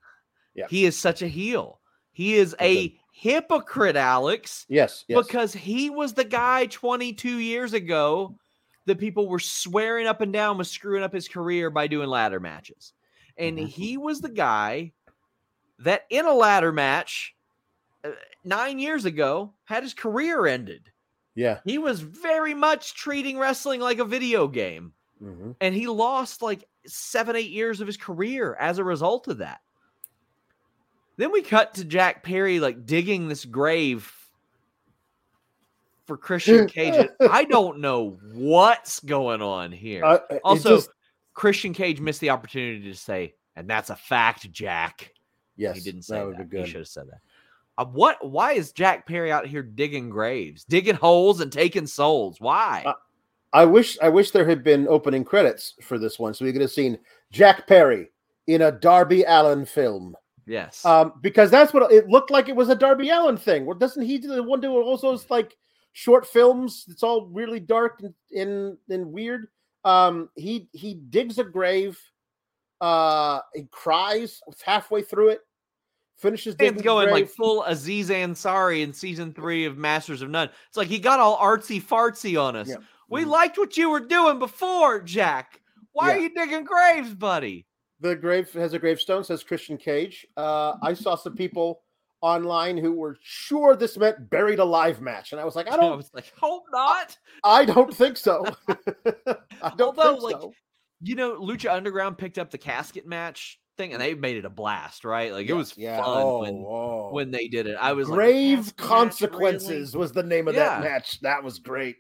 Yeah. He is such a heel. He is a hypocrite, Alex yes yes because he was the guy 22 years ago that people were swearing up and down was screwing up his career by doing ladder matches. And Mhm. he was the guy that in a ladder match 9 years ago had his career ended. yeah He was very much treating wrestling like a video game Mhm. and he lost like 7 8 years of his career as a result of that. Then we cut to Jack Perry like digging this grave for Christian Cage. I don't know what's going on here. Uh, also, just- Christian Cage missed the opportunity to say, and that's a fact, Jack. yes he didn't say that that. He should have said that. Uh, what? Why is Jack Perry out here digging graves, digging holes, and taking souls? Why? Uh, I wish I wish there had been opening credits for this one, so we could have seen Jack Perry in a Darby Allin film. yes. Um, because that's what it looked like. It was a Darby Allin thing. Well, doesn't he do the one do all those like short films? It's all really dark and and, and weird. Um, he he digs a grave. Uh, he cries halfway through it. Finishes the going like full Aziz Ansari in season three of Masters of None. It's like he got all artsy fartsy on us. Yeah. We Mhm. liked what you were doing before, Jack. Why are you digging graves, buddy? The grave has a gravestone, says Christian Cage. Uh, I saw some people online who were sure this meant buried alive match, and I was like, I I don't, I was like, hope not. I don't think so. I don't Although, think like. You know, Lucha Underground picked up the casket match thing, and they made it a blast, right? Like it was yeah. fun Oh, when oh. when they did it. I was grave "That's the match, consequences really?" was the name of Yeah. that match. That was great.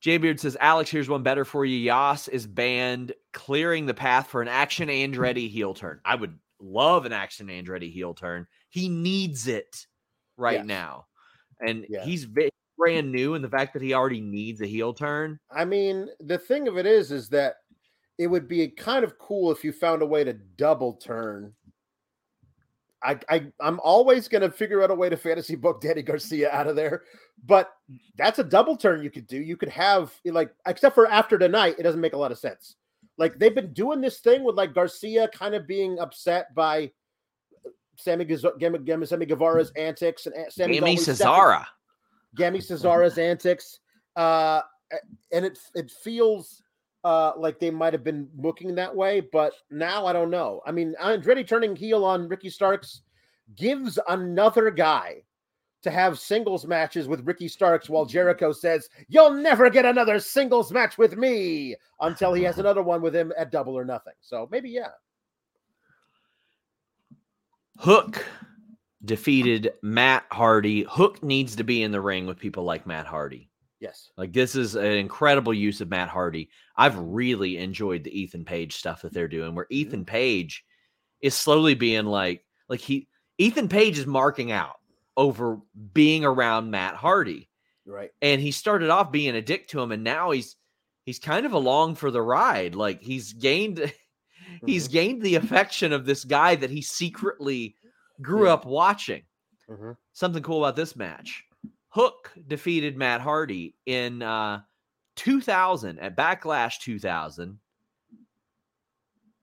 J Beard says, Alex, here's one better for you. Yas is banned, clearing the path for an Action Andretti heel turn. I would love an Action Andretti heel turn. He needs it right Yes. now. And Yeah. he's brand new. And the fact that he already needs a heel turn, I mean, the thing of it is, is that it would be kind of cool if you found a way to double turn. I, I I'm always gonna figure out a way to fantasy book Danny Garcia out of there, but that's a double turn you could do. You could have like, except for after tonight, it doesn't make a lot of sense. Like they've been doing this thing with like Garcia kind of being upset by Sammy, Gaz- Gam- Gam- Sammy Guevara's antics and Amy always Cesara. Gammy Cesara's antics. Uh, and it it feels uh, like they might have been looking that way, but now I don't know. I mean, Andretti turning heel on Ricky Starks gives another guy to have singles matches with Ricky Starks while Jericho says, You'll never get another singles match with me until he has another one with him at double or nothing. So maybe, yeah. Hook defeated Matt Hardy. Hook needs to be in the ring with people like Matt Hardy. Yes. Like this is an incredible use of Matt Hardy. I've really enjoyed the Ethan Page stuff that they're doing, where Ethan Page is slowly being like, like he Ethan Page is marking out over being around Matt Hardy. Right. And he started off being a dick to him, and now he's he's kind of along for the ride. Like he's gained he's Mhm. gained the affection of this guy that he secretly grew Yeah. up watching Mhm. something cool about this match. Hook defeated Matt Hardy in uh, 2000 at Backlash 2000.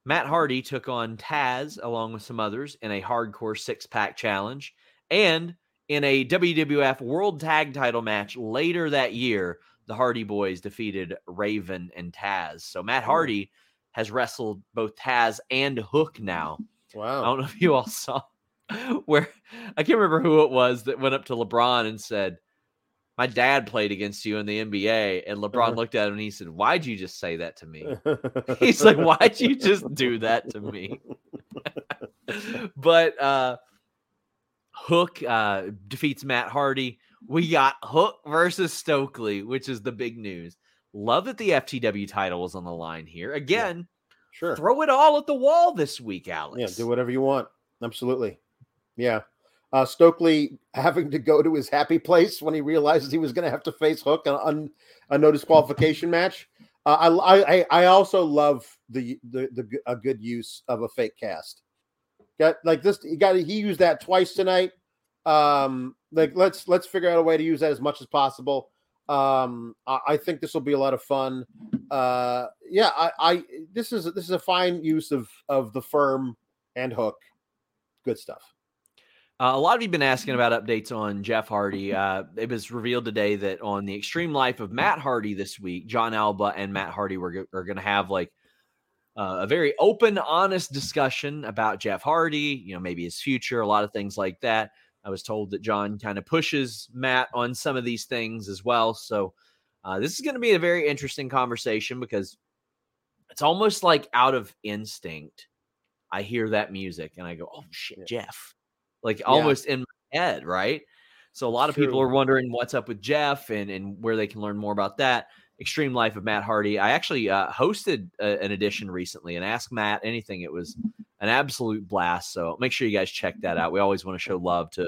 Matt Hardy took on Taz along with some others in a hardcore six pack challenge. And in a WWF World Tag Title match later that year, the Hardy Boys defeated Raven and Taz. So Matt Hardy has wrestled both Taz and Hook now. Wow. I don't know if you all saw where I can't remember who it was that went up to LeBron and said, My dad played against you in the NBA. And LeBron Uh-huh. looked at him and he said, Why'd you just say that to me? He's like, Why'd you just do that to me? but uh Hook uh defeats Matt Hardy. We got Hook versus Stokely, which is the big news. Love that the FTW title was on the line here. Again, Sure. throw it all at the wall this week, Alex. Yeah, do whatever you want. Absolutely. Yeah. Uh, Stokely having to go to his happy place when he realizes he was going to have to face Hook on a no disqualification match. Uh, I, I I also love the the the a good use of a fake cast. Got like this. He got he used that twice tonight. Um, like let's let's figure out a way to use that as much as possible. Um, I, I think this will be a lot of fun. Uh, yeah, I, I this is this is a fine use of of the firm and Hook. Good stuff. Uh, a lot of you have been asking about updates on Jeff Hardy. Uh, it was revealed today that on the Extreme Life of Matt Hardy this week, Jon Alba and Matt Hardy were are going to have like uh, a very open, honest discussion about Jeff Hardy. You know, maybe his future, a lot of things like that. I was told that Jon kind of pushes Matt on some of these things as well. So uh, this is going to be a very interesting conversation because it's almost like out of instinct. I hear that music and I go, "Oh shit, Yeah. Jeff!" Like almost in my head, right? So a lot of people are wondering what's up with Jeff and and where they can learn more about that. Extreme Life of Matt Hardy. I actually uh, hosted a, an edition recently and asked Matt anything. It was an absolute blast. So make sure you guys check that out. We always want to show love to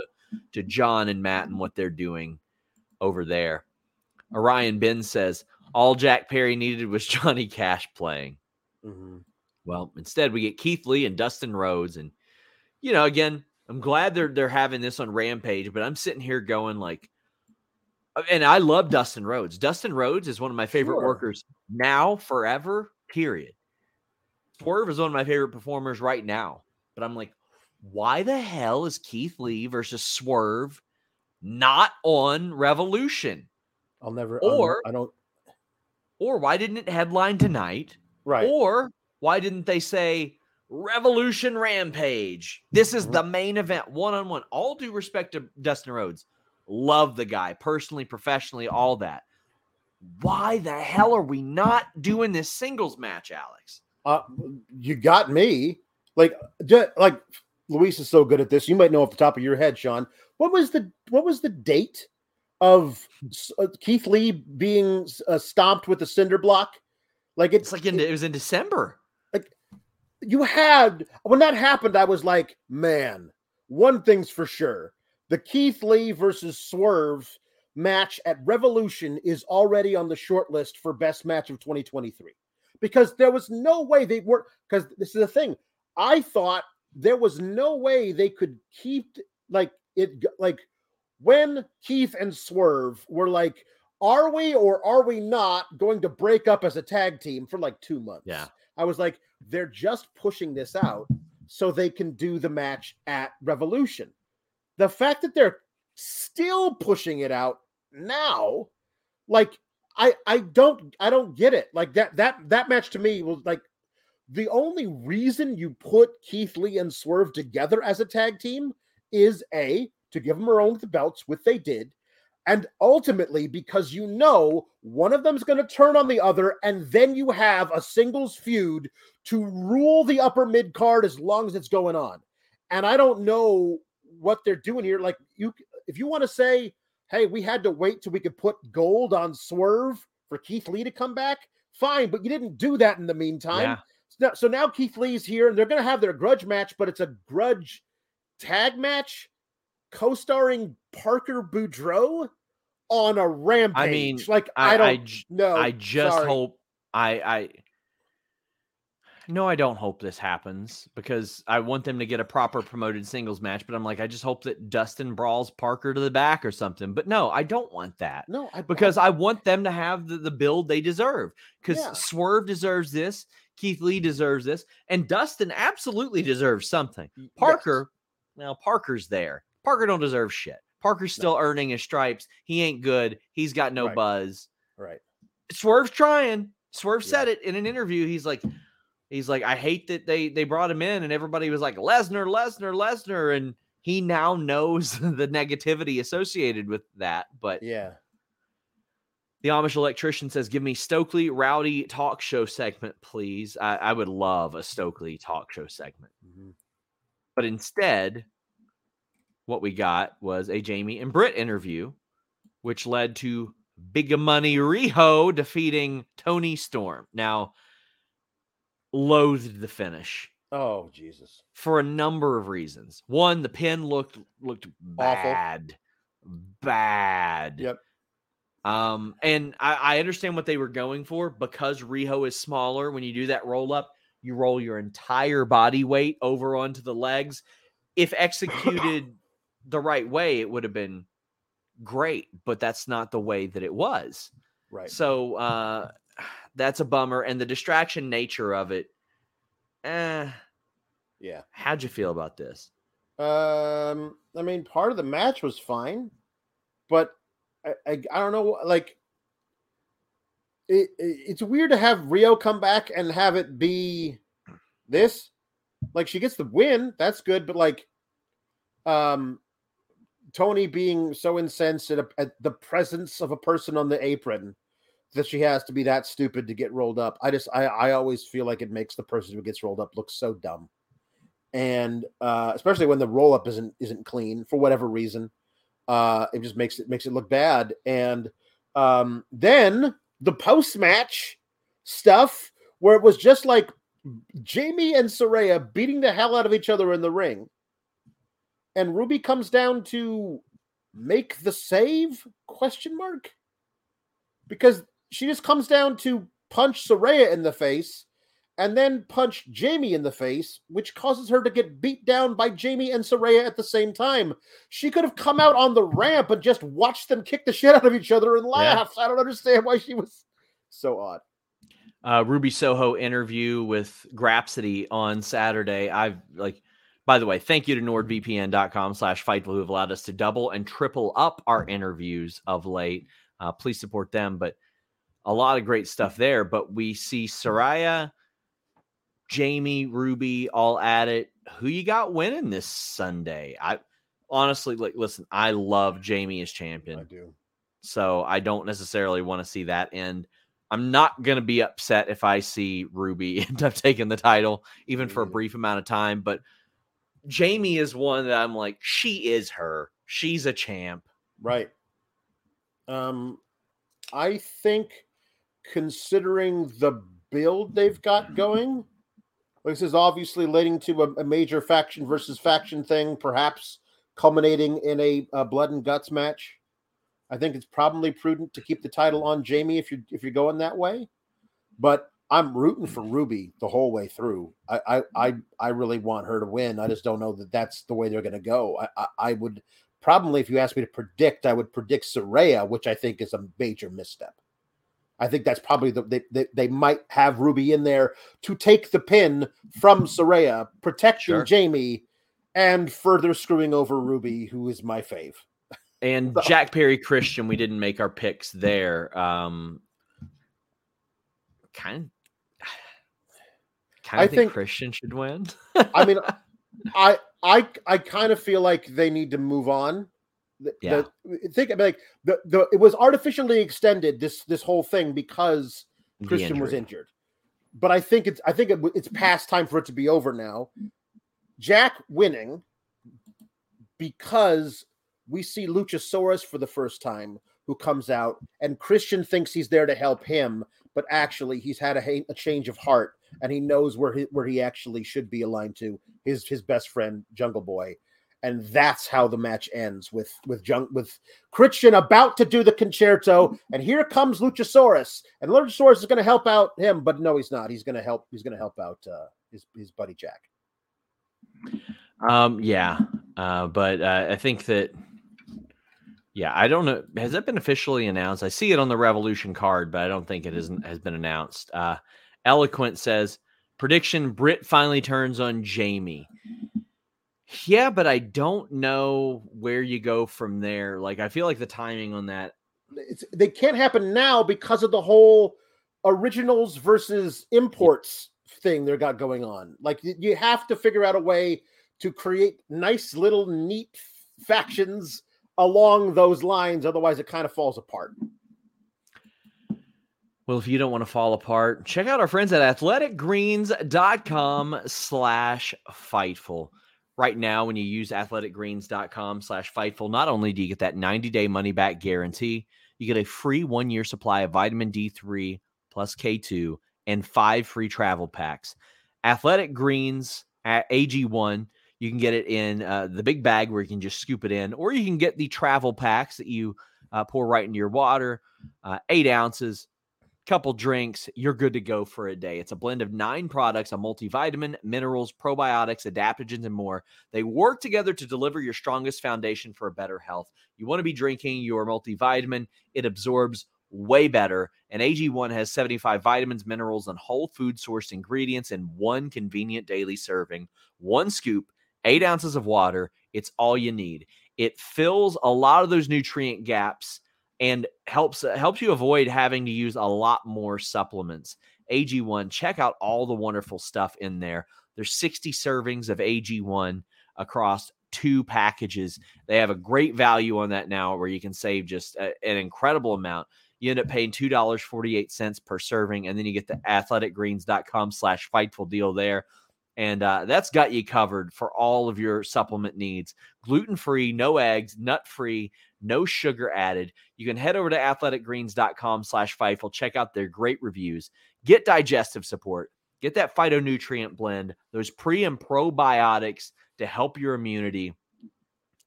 to Jon and Matt and what they're doing over there. Orion Ben says all Jack Perry needed was Johnny Cash playing. Mhm. Well, instead we get Keith Lee and Dustin Rhodes, and you know, again, I'm glad they're they're having this on Rampage, but I'm sitting here going like, uh, and I love Dustin Rhodes. Dustin Rhodes is one of my favorite Sure. workers now, forever. Period. Swerve is one of my favorite performers right now, but I'm like, why the hell is Keith Lee versus Swerve not on Revolution? I'll never. I'll Or- I don't. Or why didn't it headline tonight? Right. Or why didn't they say Revolution Rampage? This is Mhm. the main event, one on one. All due respect to Dustin Rhodes. Love the guy personally, professionally, all that. Why the hell are we not doing this singles match, Alex? Uh, you got me. Like, like Luis is so good at this. You might know off the top of your head, Sean. What was the what was the date of uh, Keith Lee being uh, stomped with the cinder block? Like It's like in, it was in December. You had when that happened, I was like, man, one thing's for sure. The Keith Lee versus Swerve match at Revolution is already on the short list for best match of 2023. Because there was no way they were because this is the thing. I thought there was no way they could keep like it like when Keith and Swerve were like, are we or are we not going to break up as a tag team for like two months? Yeah. I was like, they're just pushing this out so they can do the match at Revolution. The fact that they're still pushing it out now, like I I don't I don't get it. Like that that that match to me was like the only reason you put Keith Lee and Swerve together as a tag team is a to give them their own the belts, which they did, and ultimately because you know one of them's going to turn on the other, and then you have a singles feud to rule the upper mid card as long as it's going on. And I don't know what they're doing here. Like you, if you want to say, "Hey, we had to wait till we could put gold on Swerve for Keith Lee to come back," fine, but you didn't do that in the meantime. Yeah. So now, so now Keith Lee's here, and they're going to have their grudge match, but it's a grudge tag match, co-starring Parker Boudreaux on a rampage. I mean, like I, I, don't I, know. I just sorry. hope I I no, I don't hope this happens because I want them to get a proper promoted singles match. But I'm like, I just hope that Dustin brawls Parker to the back or something. But no, I don't want that no, I, because I want them to have the, the build they deserve. Because Yeah. Swerve deserves this, Keith Lee deserves this, and Dustin absolutely deserves something. yes. Parker, now Parker's there. Parker don't deserve shit. Parker's still earning his stripes. He ain't good. He's got no Right. buzz. right. Swerve's trying. Swerve Yeah. said it in an interview. He's like, he's like, I hate that they they brought him in and everybody was like Lesnar, Lesnar, Lesnar, and he now knows the negativity associated with that. But Yeah. the Amish electrician says, "Give me Stokely Rowdy talk show segment, please. I, I would love a Stokely talk show segment." Mhm. But instead, what we got was a Jamie and Britt interview, which led to Big Money Riho defeating Toni Storm. Now, loathed the finish Oh Jesus. for a number of reasons. One, the pin looked looked Awful. bad, bad. Yep. Um, and I, I understand what they were going for because Riho is smaller. When you do that roll up, you roll your entire body weight over onto the legs. If executed the right way, it would have been great, but that's not the way that it was. Right. So uh that's a bummer. And the distraction nature of it, eh, Yeah. how'd you feel about this? Um. I mean, part of the match was fine, but I I, I don't know. Like, it, it it's weird to have Riho come back and have it be this. Like, she gets the win. That's good, but like, um, Toni being so incensed at, at the presence of a person on the apron that she has to be that stupid to get rolled up. I just I I always feel like it makes the person who gets rolled up look so dumb. And uh especially when the roll up isn't isn't clean for whatever reason. Uh it just makes it makes it look bad. And um then the post match stuff where it was just like Jamie and Saraya beating the hell out of each other in the ring. And Ruby comes down to make the save question mark because she just comes down to punch Saraya in the face and then punch Jamie in the face, which causes her to get beat down by Jamie and Saraya at the same time. She could have come out on the ramp and just watched them kick the shit out of each other and laugh. I don't understand why she was so odd. uh, Ruby Soho interview with Grapsody on Saturday. I've like, by the way, thank you to nordvpn.com slash fightful who have allowed us to double and triple up our interviews of late. Uh, please support them, but a lot of great stuff there. But we see Saraya, Jamie, Ruby all at it. Who you got winning this Sunday? I honestly like listen, I love Jamie as champion. I do. So I don't necessarily want to see that end. I'm not gonna be upset if I see Ruby end up taking the title, even for a brief amount of time. But Jamie is one that I'm like, she is her. She's a champ. Right. Um, I think considering the build they've got going, this is obviously leading to a, a major faction versus faction thing, perhaps culminating in a, a blood and guts match. I think it's probably prudent to keep the title on Jamie if you're if you're going that way. But I'm rooting for Ruby the whole way through. I I I, I really want her to win. I just don't know that that's the way they're going to go. I, I I would probably, if you asked me to predict, I would predict Saraya, which I think is a major misstep. I think that's probably the they, they, they might have Ruby in there to take the pin from Saraya, protecting Sure. Jamie, and further screwing over Ruby, who is my fave. And So- Jack Perry Christian, we didn't make our picks there. Um, kind kind I of think, think- Christian should win. I mean, I I I kind of feel like they need to move on. The- Yeah. the- think like the, the it was artificially extended this this whole thing because Christian was injured. But I think it's I think it, it's past time for it to be over now. Jack winning because we see Luchasaurus for the first time who comes out and Christian thinks he's there to help him, but actually he's had a, a change of heart and he knows where he, where he actually should be aligned to his his best friend Jungle Boy. And that's how the match ends with with Jung with Christian about to do the Conchairto, and here comes Luchasaurus, and Luchasaurus is going to help out him, but no, he's not. He's going to help. He's going to help out uh, his his buddy Jack. Um, yeah, uh, but uh, I think that, yeah, I don't know. Has that been officially announced? I see it on the Revolution card, but I don't think it isn't has been announced. Uh, Eloquent says prediction: Britt finally turns on Jamie. Yeah, but I don't know where you go from there. Like, I feel like the timing on that. It's, they can't happen now because of the whole originals versus imports thing they've got going on. Like you have to figure out a way to create nice little neat factions along those lines. Otherwise, it kind of falls apart. Well, if you don't want to fall apart, check out our friends at athleticgreens.com slash fightful. Right now, when you use athleticgreens.com slash fightful, not only do you get that 90 day money back guarantee, you get a free one year supply of vitamin D3 plus K2 and five free travel packs. Athletic Greens at AG1, you can get it in uh, the big bag where you can just scoop it in, or you can get the travel packs that you uh, pour right into your water, uh, eight ounces couple drinks, you're good to go for a day. It's a blend of nine products, a multivitamin, minerals, probiotics, adaptogens, and more. They work together to deliver your strongest foundation for a better health. You want to be drinking your multivitamin, it absorbs way better. And AG1 has 75 vitamins, minerals, and whole food sourced ingredients in one convenient daily serving. One scoop, eight ounces of water. It's all you need. It fills a lot of those nutrient gaps and helps uh, helps you avoid having to use a lot more supplements. AG1, check out all the wonderful stuff in there. There's 60 servings of AG1 across two packages. They have a great value on that now where you can save just a- an incredible amount. You end up paying $2.48 per serving, and then you get the athleticgreens.com slash fightful deal there. And uh, that's got you covered for all of your supplement needs. Gluten free, no eggs, nut free, no sugar added. You can head over to athleticgreens.com slash Fightful. Check out their great reviews. Get digestive support. Get that phytonutrient blend, those pre and probiotics to help your immunity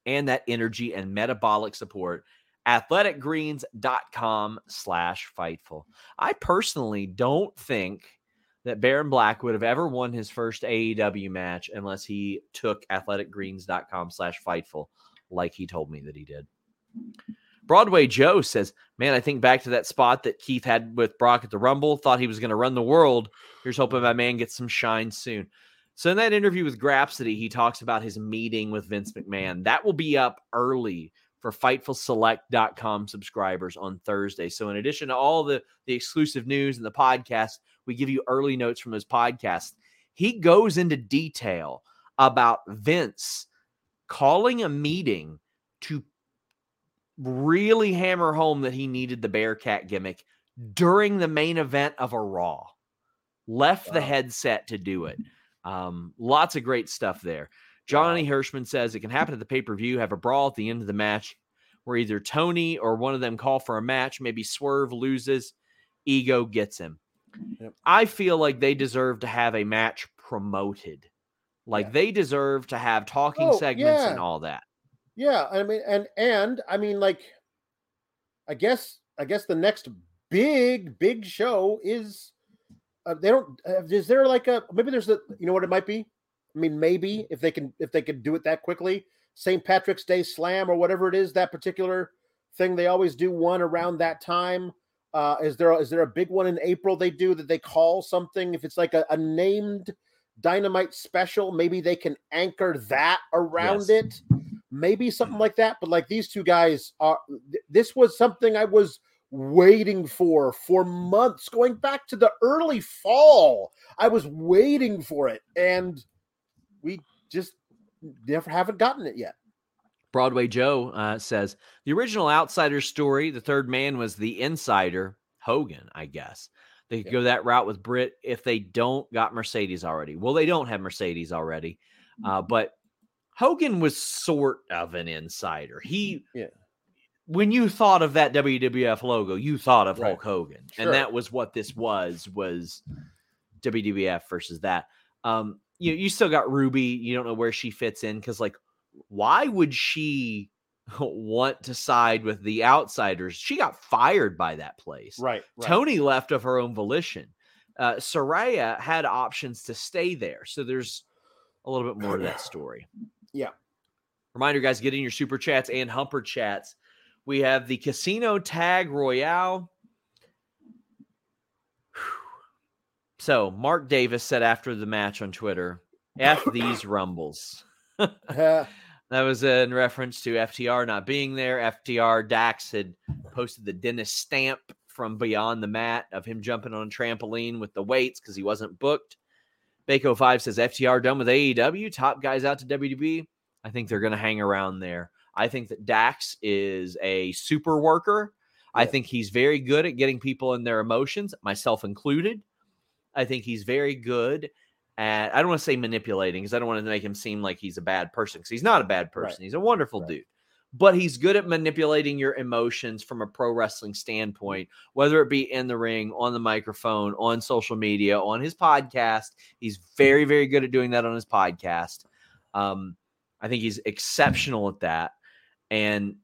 and that energy and metabolic support. Athleticgreens.com slash Fightful. I personally don't think that Baron Black would have ever won his first AEW match unless he took athleticgreens.com slash Fightful like he told me that he did. Broadway Joe says, Man, I think back to that spot that Keith had with Brock at the Rumble, thought he was going to run the world. Here's hoping my man gets some shine soon. So, in that interview with Grapsody, he talks about his meeting with Vince McMahon. That will be up early for FightfulSelect.com subscribers on Thursday. So, in addition to all the, the exclusive news and the podcast, we give you early notes from those podcasts. He goes into detail about Vince calling a meeting to really hammer home that he needed the Bearcat gimmick during the main event of a Raw. Left the headset to do it. Um, lots of great stuff there. Johnny Hirschman says it can happen at the pay per view, have a brawl at the end of the match where either Tony or one of them call for a match, maybe Swerve loses, ego gets him. Yep. I feel like they deserve to have a match promoted. Like Yeah. they deserve to have talking Oh, segments and all that. Yeah, I mean, and and I mean, like, I guess I guess the next big big show is uh, they don't. Uh, is there like a maybe there's a you know what it might be? I mean, maybe if they can if they can do it that quickly, St. Patrick's Day Slam or whatever it is that particular thing they always do one around that time. Uh, is there is there a big one in April they do that they call something? If it's like a, a named dynamite special, maybe they can anchor that around Yes. it maybe something like that. But like these two guys are, th- this was something I was waiting for for months, going back to the early fall. I was waiting for it, and we just never haven't gotten it yet. Broadway Joe uh, says the original outsider story, the third man was the insider, Hogan, I guess. They could Yeah. go that route with Britt if they don't got Mercedes already. Well, they don't have Mercedes already, uh, but Hogan was sort of an insider. He, Yeah. when you thought of that WWF logo, you thought of Right. Hulk Hogan, Sure. and that was what this was was WWF versus that. Um, you you still got Ruby. You don't know where she fits in because like why would she want to side with the outsiders? She got fired by that place. Right. Toni left of her own volition. Uh, Saraya had options to stay there. So there's a little bit more to that story. Yeah. Reminder, guys, get in your super chats and humper chats. We have the Casino Tag Royale. So Mark Davis said after the match on Twitter, F these rumbles. That was in reference to FTR not being there. FTR Dax had posted the Dennis stamp from Beyond the Mat of him jumping on a trampoline with the weights because he wasn't booked. Bako Five says FTR done with AEW, top guys out to WWE. I think they're going to hang around there. I think that Dax is a super worker. I think he's very good at getting people in their emotions, myself included. I think he's very good at, I don't want to say manipulating because I don't want to make him seem like he's a bad person because he's not a bad person. Right. He's a wonderful Right. dude. But he's good at manipulating your emotions from a pro wrestling standpoint, whether it be in the ring, on the microphone, on social media, on his podcast. He's very, very good at doing that on his podcast. Um, I think he's exceptional at that. And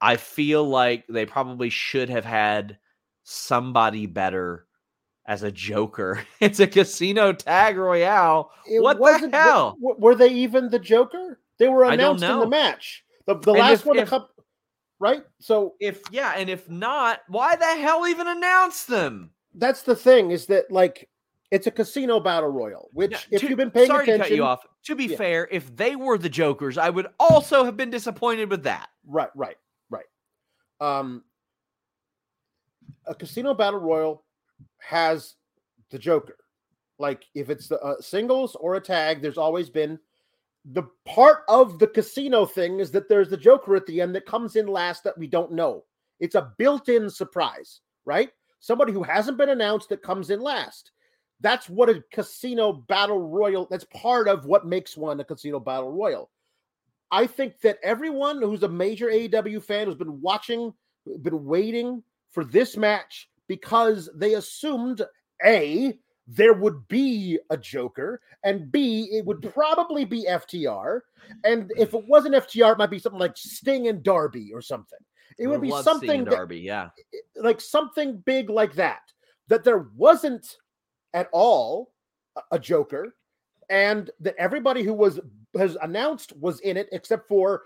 I feel like they probably should have had somebody better as a joker. It's a casino tag royale. it What the hell? Were they even the Joker? They were announced in the match. The, the And last if- one if- to come, right? So If yeah, and if not, why the hell even announce them? that's the thing is that like it's a casino battle royal, which Yeah, if to- you've been paying sorry attention, to cut you off. To be Yeah. fair, if they were the jokers, I would also have been disappointed with that. Right, right, right. Um, a casino battle royal has the Joker. Like if it's the uh, singles or a tag, there's always been the part of the casino thing is that there's the Joker at the end that comes in last that we don't know. It's a built-in surprise, right? Somebody who hasn't been announced that comes in last. That's what a casino battle royal. That's part of what makes one a casino battle royal. I think that everyone who's a major AEW fan who's been watching, been waiting for this match because they assumed A, there would be a Joker, and B, it would probably be FTR. And if it wasn't FTR, it might be something like Sting and Darby or something. It would be something that, Darby, yeah. like something big like that. That there wasn't at all a- a Joker, and that everybody who was has announced was in it except for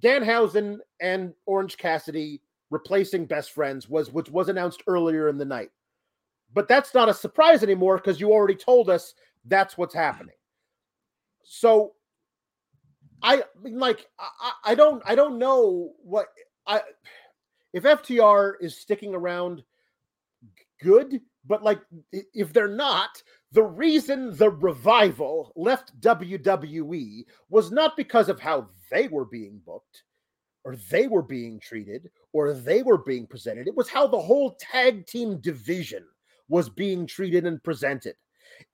Danhausen and Orange Cassidy replacing best friends was which was announced earlier in the night. But that's not a surprise anymore because you already told us that's what's happening. So I mean, like I, I don't I don't know what I if FTR is sticking around good, but like if they're not, the reason the revival left WWE was not because of how they were being booked or they were being treated or they were being presented. It was how the whole tag team division was being treated and presented.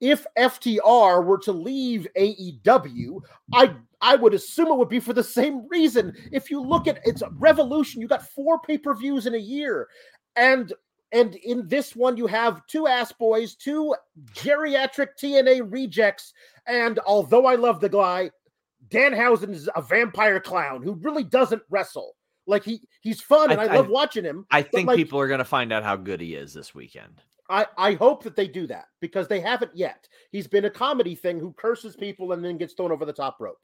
If FTR were to leave AEW, I I would assume it would be for the same reason. If you look at it's Revolution, you got four pay-per-views in a year. And and in this one, you have two ass boys, two geriatric TNA rejects. And although I love the guy, Danhausen is a vampire clown who really doesn't wrestle. Like he he's fun and I, I love watching him. I think like, people are going to find out how good he is this weekend. I I hope that they do that because they haven't yet. He's been a comedy thing who curses people and then gets thrown over the top rope.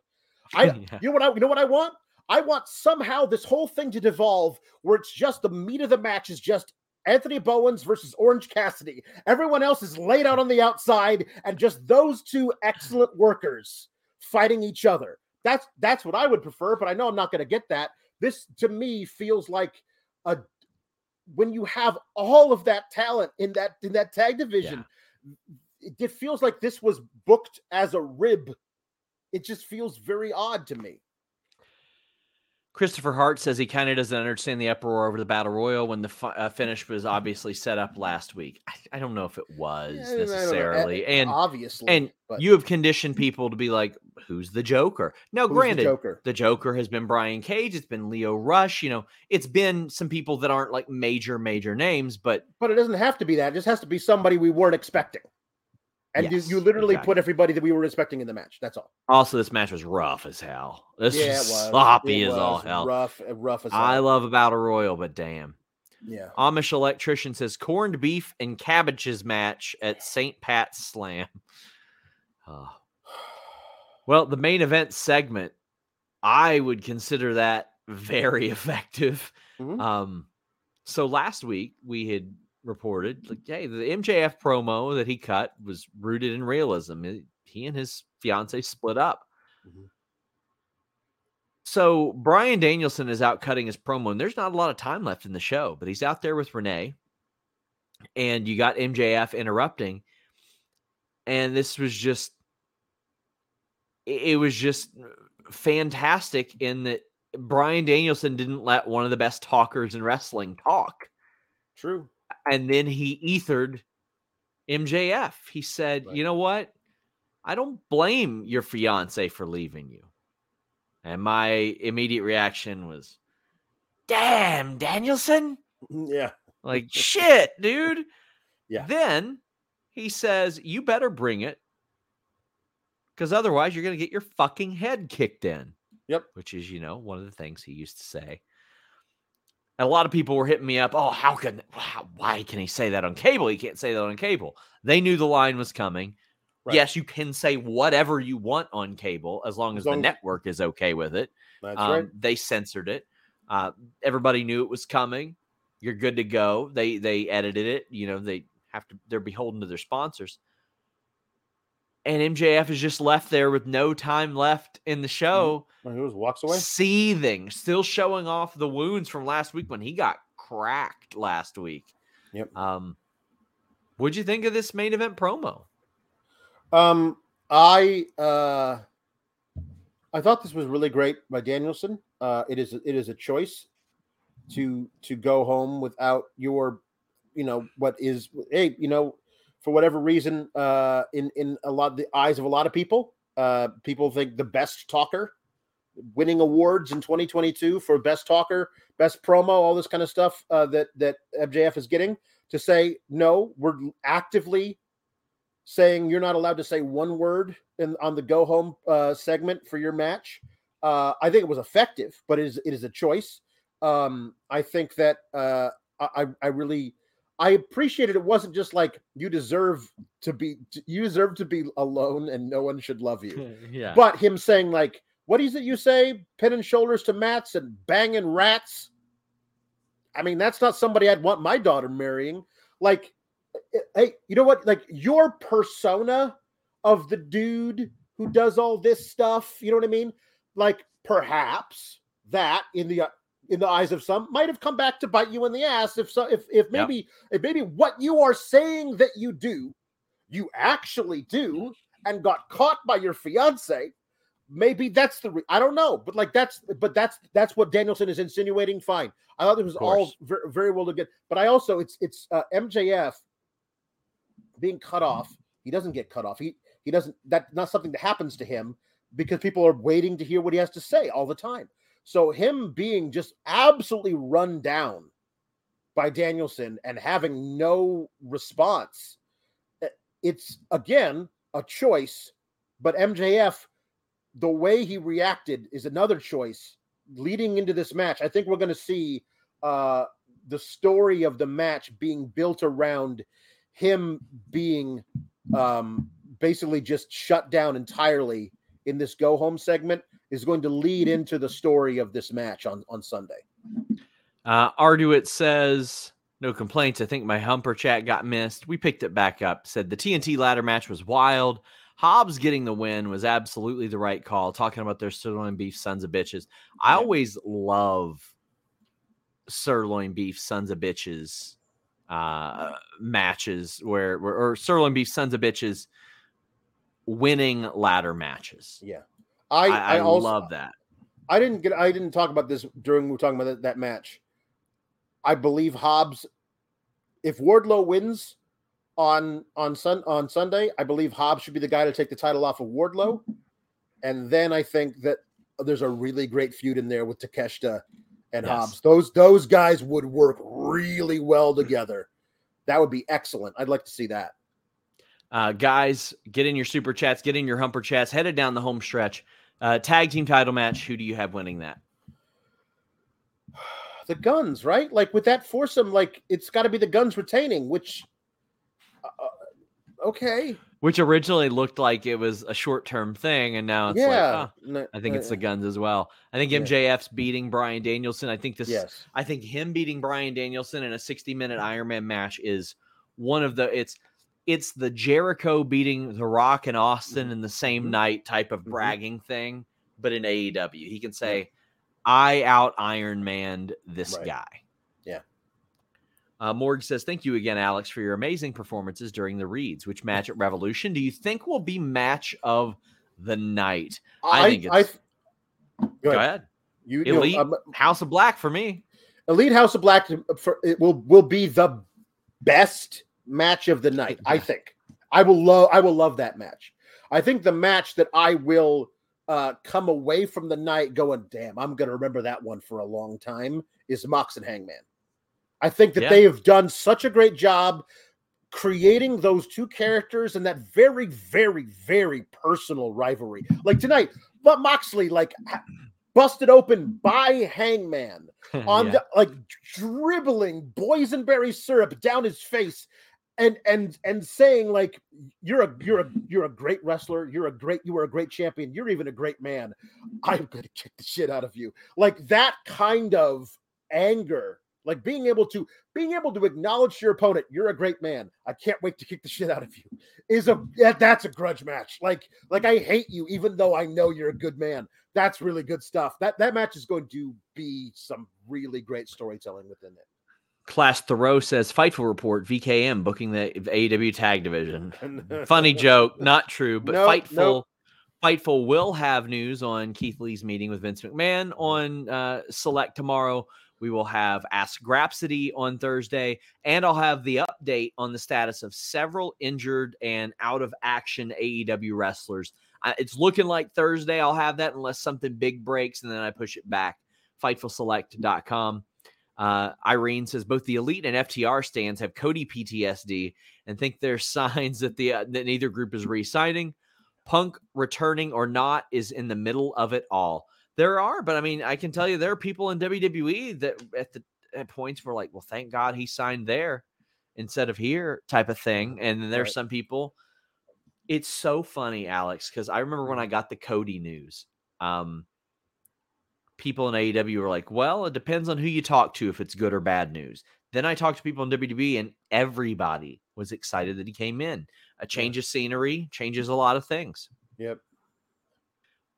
I yeah. you know what I you know what I want? I want somehow this whole thing to devolve where it's just the meat of the match is just Anthony Bowens versus Orange Cassidy. Everyone else is laid out on the outside and just those two excellent workers fighting each other. That's that's what I would prefer, but I know I'm not going to get that. This to me feels like a when you have all of that talent in that in that tag division, yeah. it, it feels like this was booked as a rib. It just feels very odd to me. Christopher Hart says he kind of doesn't understand the uproar over the battle royal when the fi- uh, finish was obviously set up last week. I, I don't know if it was yeah, necessarily, and obviously, and but... you have conditioned people to be like, "Who's the Joker?" Now, Who's granted, the Joker? the Joker has been Brian Cage, it's been Lio Rush. You know, it's been some people that aren't like major, major names, but but it doesn't have to be that. It just has to be somebody we weren't expecting. And yes, you, you, literally exactly. put everybody that we were expecting in the match. That's all. Also, this match was rough as hell. This yeah, was, sloppy as all hell. Rough, rough as hell. I love a battle royal, but damn. Yeah. Amish electrician says corned beef and cabbages match at St. Pat's Slam. Oh. Well, the main event segment, I would consider that very effective. Mm-hmm. Um, so last week we had reported like, hey, the MJF promo that he cut was rooted in realism. He and his fiance split up. Mm-hmm. So Bryan Danielson is out cutting his promo, and there's not a lot of time left in the show, but he's out there with Renee, and you got MJF interrupting, and this was just, it was just fantastic in that Bryan Danielson didn't let one of the best talkers in wrestling talk. True and then he ethered MJF. He said, right. "You know what? I don't blame your fiance for leaving you." And my immediate reaction was, "Damn, Danielson." Mm, yeah. Like shit, dude. Yeah. Then he says, "You better bring it." Because otherwise, you're going to get your fucking head kicked in. Yep. Which is, you know, one of the things he used to say. And a lot of people were hitting me up. Oh, how can, how, why can he say that on cable? He can't say that on cable. They knew the line was coming. Right. Yes, you can say whatever you want on cable as long as, as long the as... network is okay with it. That's um, right. They censored it. Uh, everybody knew it was coming. You're good to go. They they edited it. You know they have to. They're beholden to their sponsors and MJF is just left there with no time left in the mm-hmm. show. He was walks away, seething, still showing off the wounds from last week when he got cracked last week. Yep. Um, what'd you think of this main event promo? Um, I uh, I thought this was really great by Danielson. Uh, it is it is a choice to to go home without your, you know, what is hey, you know, for whatever reason, uh, in in a lot of the eyes of a lot of people, uh, people think the best talker, winning awards in 2022 for best talker, best promo, all this kind of stuff uh, that that MJF is getting. To say no, we're actively saying you're not allowed to say one word in on the go home uh, segment for your match. Uh, I think it was effective, but it is it is a choice. Um, I think that uh, I I really I appreciated it wasn't just like you deserve to be you deserve to be alone and no one should love you. yeah. But him saying like, what is it you say? Pinning shoulders to mats and banging rats. I mean, that's not somebody I'd want my daughter marrying. Like, eh, hey, you know what? Like your persona of the dude who does all this stuff, you know what I mean? Like perhaps that in the in the eyes of some might have come back to bite you in the ass if so if if maybe yep. if maybe what you are saying that you do you actually do and got caught by your fiance maybe that's the re- I don't know, but like that's but that's that's what Danielson is insinuating. Fine, I thought it was all very, very well to get, but I also it's it's uh, MJF being cut off. He doesn't get cut off. He he doesn't. That's not something that happens to him because people are waiting to hear what he has to say all the time. So him being just absolutely run down by Danielson and having no response, eh, it's again a choice. But MJF, the way he reacted is another choice leading into this match. I think we're going to see uh, the story of the match being built around him being um, basically just shut down entirely in this go home segment is going to lead into the story of this match on on Sunday. Uh, Arduit says no complaints. I think my humper chat got missed. We picked it back up. Said the TNT ladder match was wild. Hobbs getting the win was absolutely the right call. Talking about their sirloin beef sons of bitches. I always love sirloin beef sons of bitches uh, matches where, where or sirloin beef sons of bitches winning ladder matches. Yeah, I, I, I also, love that. I didn't get. I didn't talk about this during we were talking about that, that match. I believe Hobbs. If Wardlow wins on on sun on Sunday, I believe Hobbs should be the guy to take the title off of Wardlow, and then I think that there's a really great feud in there with Takeshita and yes. Hobbs. Those those guys would work really well together. That would be excellent. I'd like to see that. Uh, guys, get in your super chats, get in your humper chats, headed down the home stretch. Uh, tag team title match. Who do you have winning that? The guns, right? Like with that foursome, like it's got to be the guns retaining. Which, uh, uh, okay. Which originally looked like it was a short term thing, and now it's yeah, like, oh, I think it's the guns as well. I think MJF's beating Bryan Danielson. I think this. Yes. I think him beating Bryan Danielson in a 60 minute Iron Man match is one of the. It's it's the Jericho beating The Rock and Austin mm-hmm. in the same mm-hmm. night type of mm-hmm. bragging mm-hmm. thing, but in AEW. He can say, I out Iron Man this right. guy. Yeah. Uh, Morg says, Thank you again, Alex, for your amazing performances during the reads. Which match at Revolution do you think will be match of the night? I, I think it's. I, go, go ahead. ahead. You, Elite you know, um, House of Black for me. Elite House of Black for, it will will be the best match of the night. I think I will love. I will love that match. I think the match that I will uh, come away from the night going, "Damn, I'm going to remember that one for a long time." Is Mox and Hangman. I think that yeah. they have done such a great job creating those two characters and that very, very, very personal rivalry. Like tonight, but Moxley like busted open by Hangman on yeah. the like dribbling boysenberry syrup down his face and and and saying like you're a you're a you're a great wrestler. You're a great you are a great champion. You're even a great man. I'm going to kick the shit out of you. Like that kind of anger like being able to being able to acknowledge your opponent you're a great man. I can't wait to kick the shit out of you is a that, that's a grudge match. Like like i hate you even though i know you're a good man. That's really good stuff. That that match is going to be some really great storytelling within it Class Thoreau says Fightful report VKM booking the AEW tag division. Funny joke, not true, but nope, Fightful nope. Fightful will have news on Keith Lee's meeting with Vince McMahon on uh, Select tomorrow. We will have Ask Grapsody on Thursday, and I'll have the update on the status of several injured and out of action AEW wrestlers. It's looking like Thursday I'll have that unless something big breaks, and then I push it back. FightfulSelect.com. Uh, Irene says both the elite and FTR stands have Cody PTSD and think there's signs that the uh, that neither group is re-signing. Punk returning or not is in the middle of it all. There are, but I mean, I can tell you there are people in WWE that at the at points were like, well, thank God he signed there instead of here, type of thing. And then there's right. some people. It's so funny, Alex, because I remember when I got the Cody news. Um, people in AEW were like, well, it depends on who you talk to if it's good or bad news. Then I talked to people in WWE and everybody was excited that he came in. A change of scenery changes a mm-hmm. lot of things. Yep.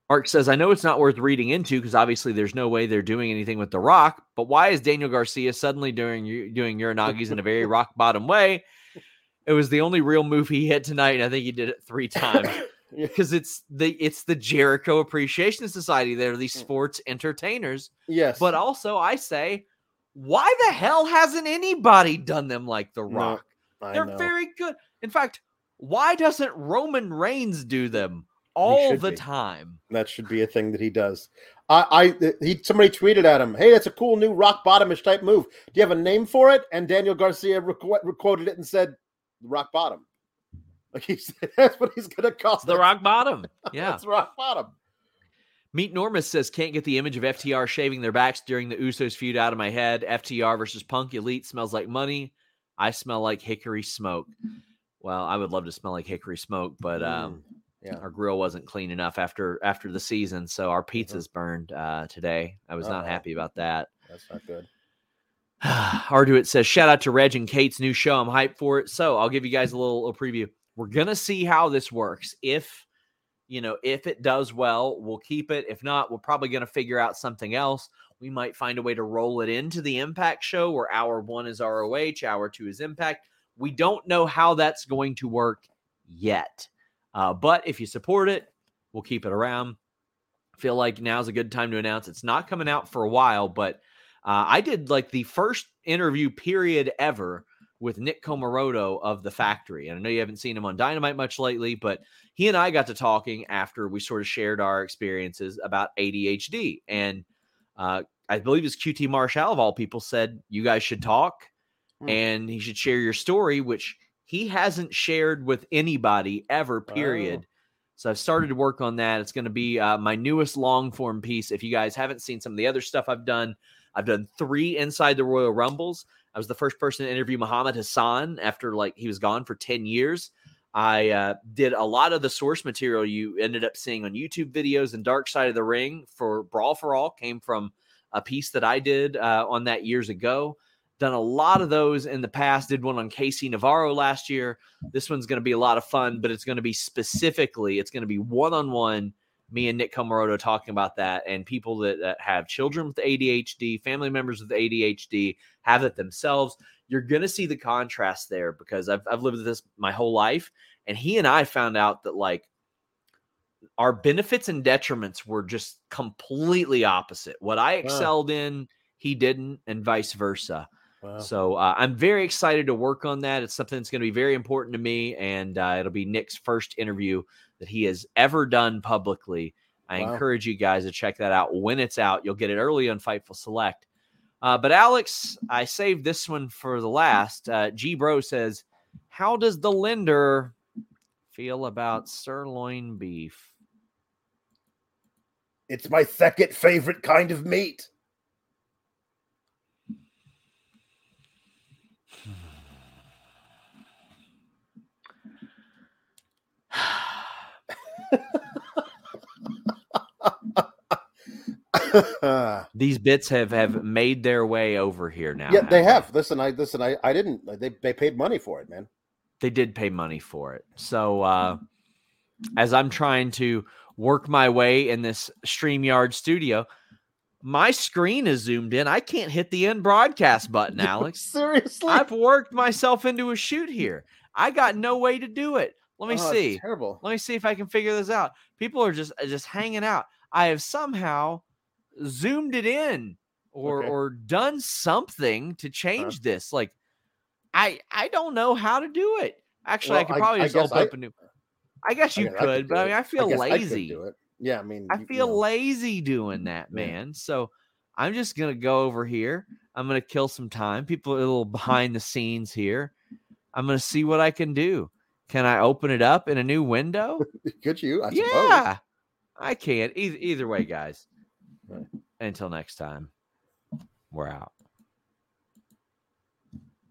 Mark says, I know it's not worth reading into because obviously there's no way they're doing anything with The Rock, but why is Daniel Garcia suddenly doing doing Uranages in a very rock bottom way? It was the only real move he hit tonight, and I think he did it three times. Because it's the it's the Jericho Appreciation Society. They're these Mm. sports entertainers. Yes, But also, I say, why the hell hasn't anybody done them like The No, Rock? I They're know. very good. In fact, why doesn't Roman Reigns do them all the be. time? That should be a thing that he does. I, I he somebody tweeted at him, "Hey, that's a cool new rock bottomish type move. Do you have a name for it?" And Daniel Garcia requ- quoted it and said, "Rock bottom." Like he said, that's what he's gonna call It's the it. rock bottom. Yeah. That's rock bottom. Meet Normus says can't get the image of FTR shaving their backs during the Usos feud out of my head. FTR versus Punk Elite smells like money. I smell like hickory smoke. Well, I would love to smell like hickory smoke, but um, Mm, yeah. our grill wasn't clean enough after after the season, so our pizza's burned uh, today. I was not Uh-oh. happy about that. That's not good. Arduit says, shout out to Reg and Kate's new show. I'm hyped for it. So I'll give you guys a little, little preview. We're gonna see how this works. If you know, if it does well, we'll keep it. If not, we're probably gonna figure out something else. We might find a way to roll it into the impact show where hour one is ROH, hour two is impact. We don't know how that's going to work yet. Uh, but if you support it, we'll keep it around. Feel like now's a good time to announce it's not coming out for a while, but uh, I did like the first interview period ever with Nick Comoroto of the factory. And I know you haven't seen him on Dynamite much lately, but he and I got to talking after we sort of shared our experiences about ADHD. And uh, I believe it's QT Marshall of all people said, you guys should talk Hmm. and he should share your story, which he hasn't shared with anybody ever, period. So I've started to work on that. It's going to be uh, my newest long form piece. If you guys haven't seen some of the other stuff I've done, I've done three inside the Royal Rumbles. I was the first person to interview Muhammad Hassan after like he was gone for 10 years. I uh, did a lot of the source material you ended up seeing on YouTube videos and Dark Side of the Ring for Brawl for All came from a piece that I did uh, on that years ago. Done a lot of those in the past. Did one on Casey Navarro last year. This one's going to be a lot of fun, but it's going to be specifically, it's going to be one on one. Me and Nick Comoroto talking about that, and people that, that have children with ADHD, family members with ADHD, have it themselves. You're going to see the contrast there because I've, I've lived with this my whole life. And he and I found out that like our benefits and detriments were just completely opposite. What I excelled in, he didn't, and vice versa. Wow. So uh, I'm very excited to work on that. It's something that's going to be very important to me, and uh, it'll be Nick's first interview that he has ever done publicly. I Wow. encourage you guys to check that out when it's out. You'll get it early on Fightful Select. Uh, but Alex, I saved this one for the last. Uh, G Bro says, "How does the lender feel about sirloin beef?" It's my second favorite kind of meat. These bits have have made their way over here now. Yeah, they haven't have. Listen, I listen. I, I didn't. They they paid money for it, man. they did pay money for it. So uh as I'm trying to work my way in this StreamYard studio, my screen is zoomed in. I can't hit the end broadcast button, Alex. Seriously, I've worked myself into a shoot here. I got no way to do it. Let me Oh, see. Terrible. Let me see if I can figure this out. People are just uh, just hanging out. I have somehow zoomed it in or Okay. or done something to change this. Like I I don't know how to do it. Actually, I could probably I just guess open I- up a new. I guess you I mean, could, but I mean. I feel I lazy. do it. Yeah, I mean, I you- feel you know, lazy doing that, Yeah. man. So I'm just gonna go over here. I'm gonna kill some time. People are a little behind the scenes here. I'm gonna see what I can do. Can I open it up in a new window? Could you? I suppose. yeah, I can. Either either way, guys. Until next time, we're out.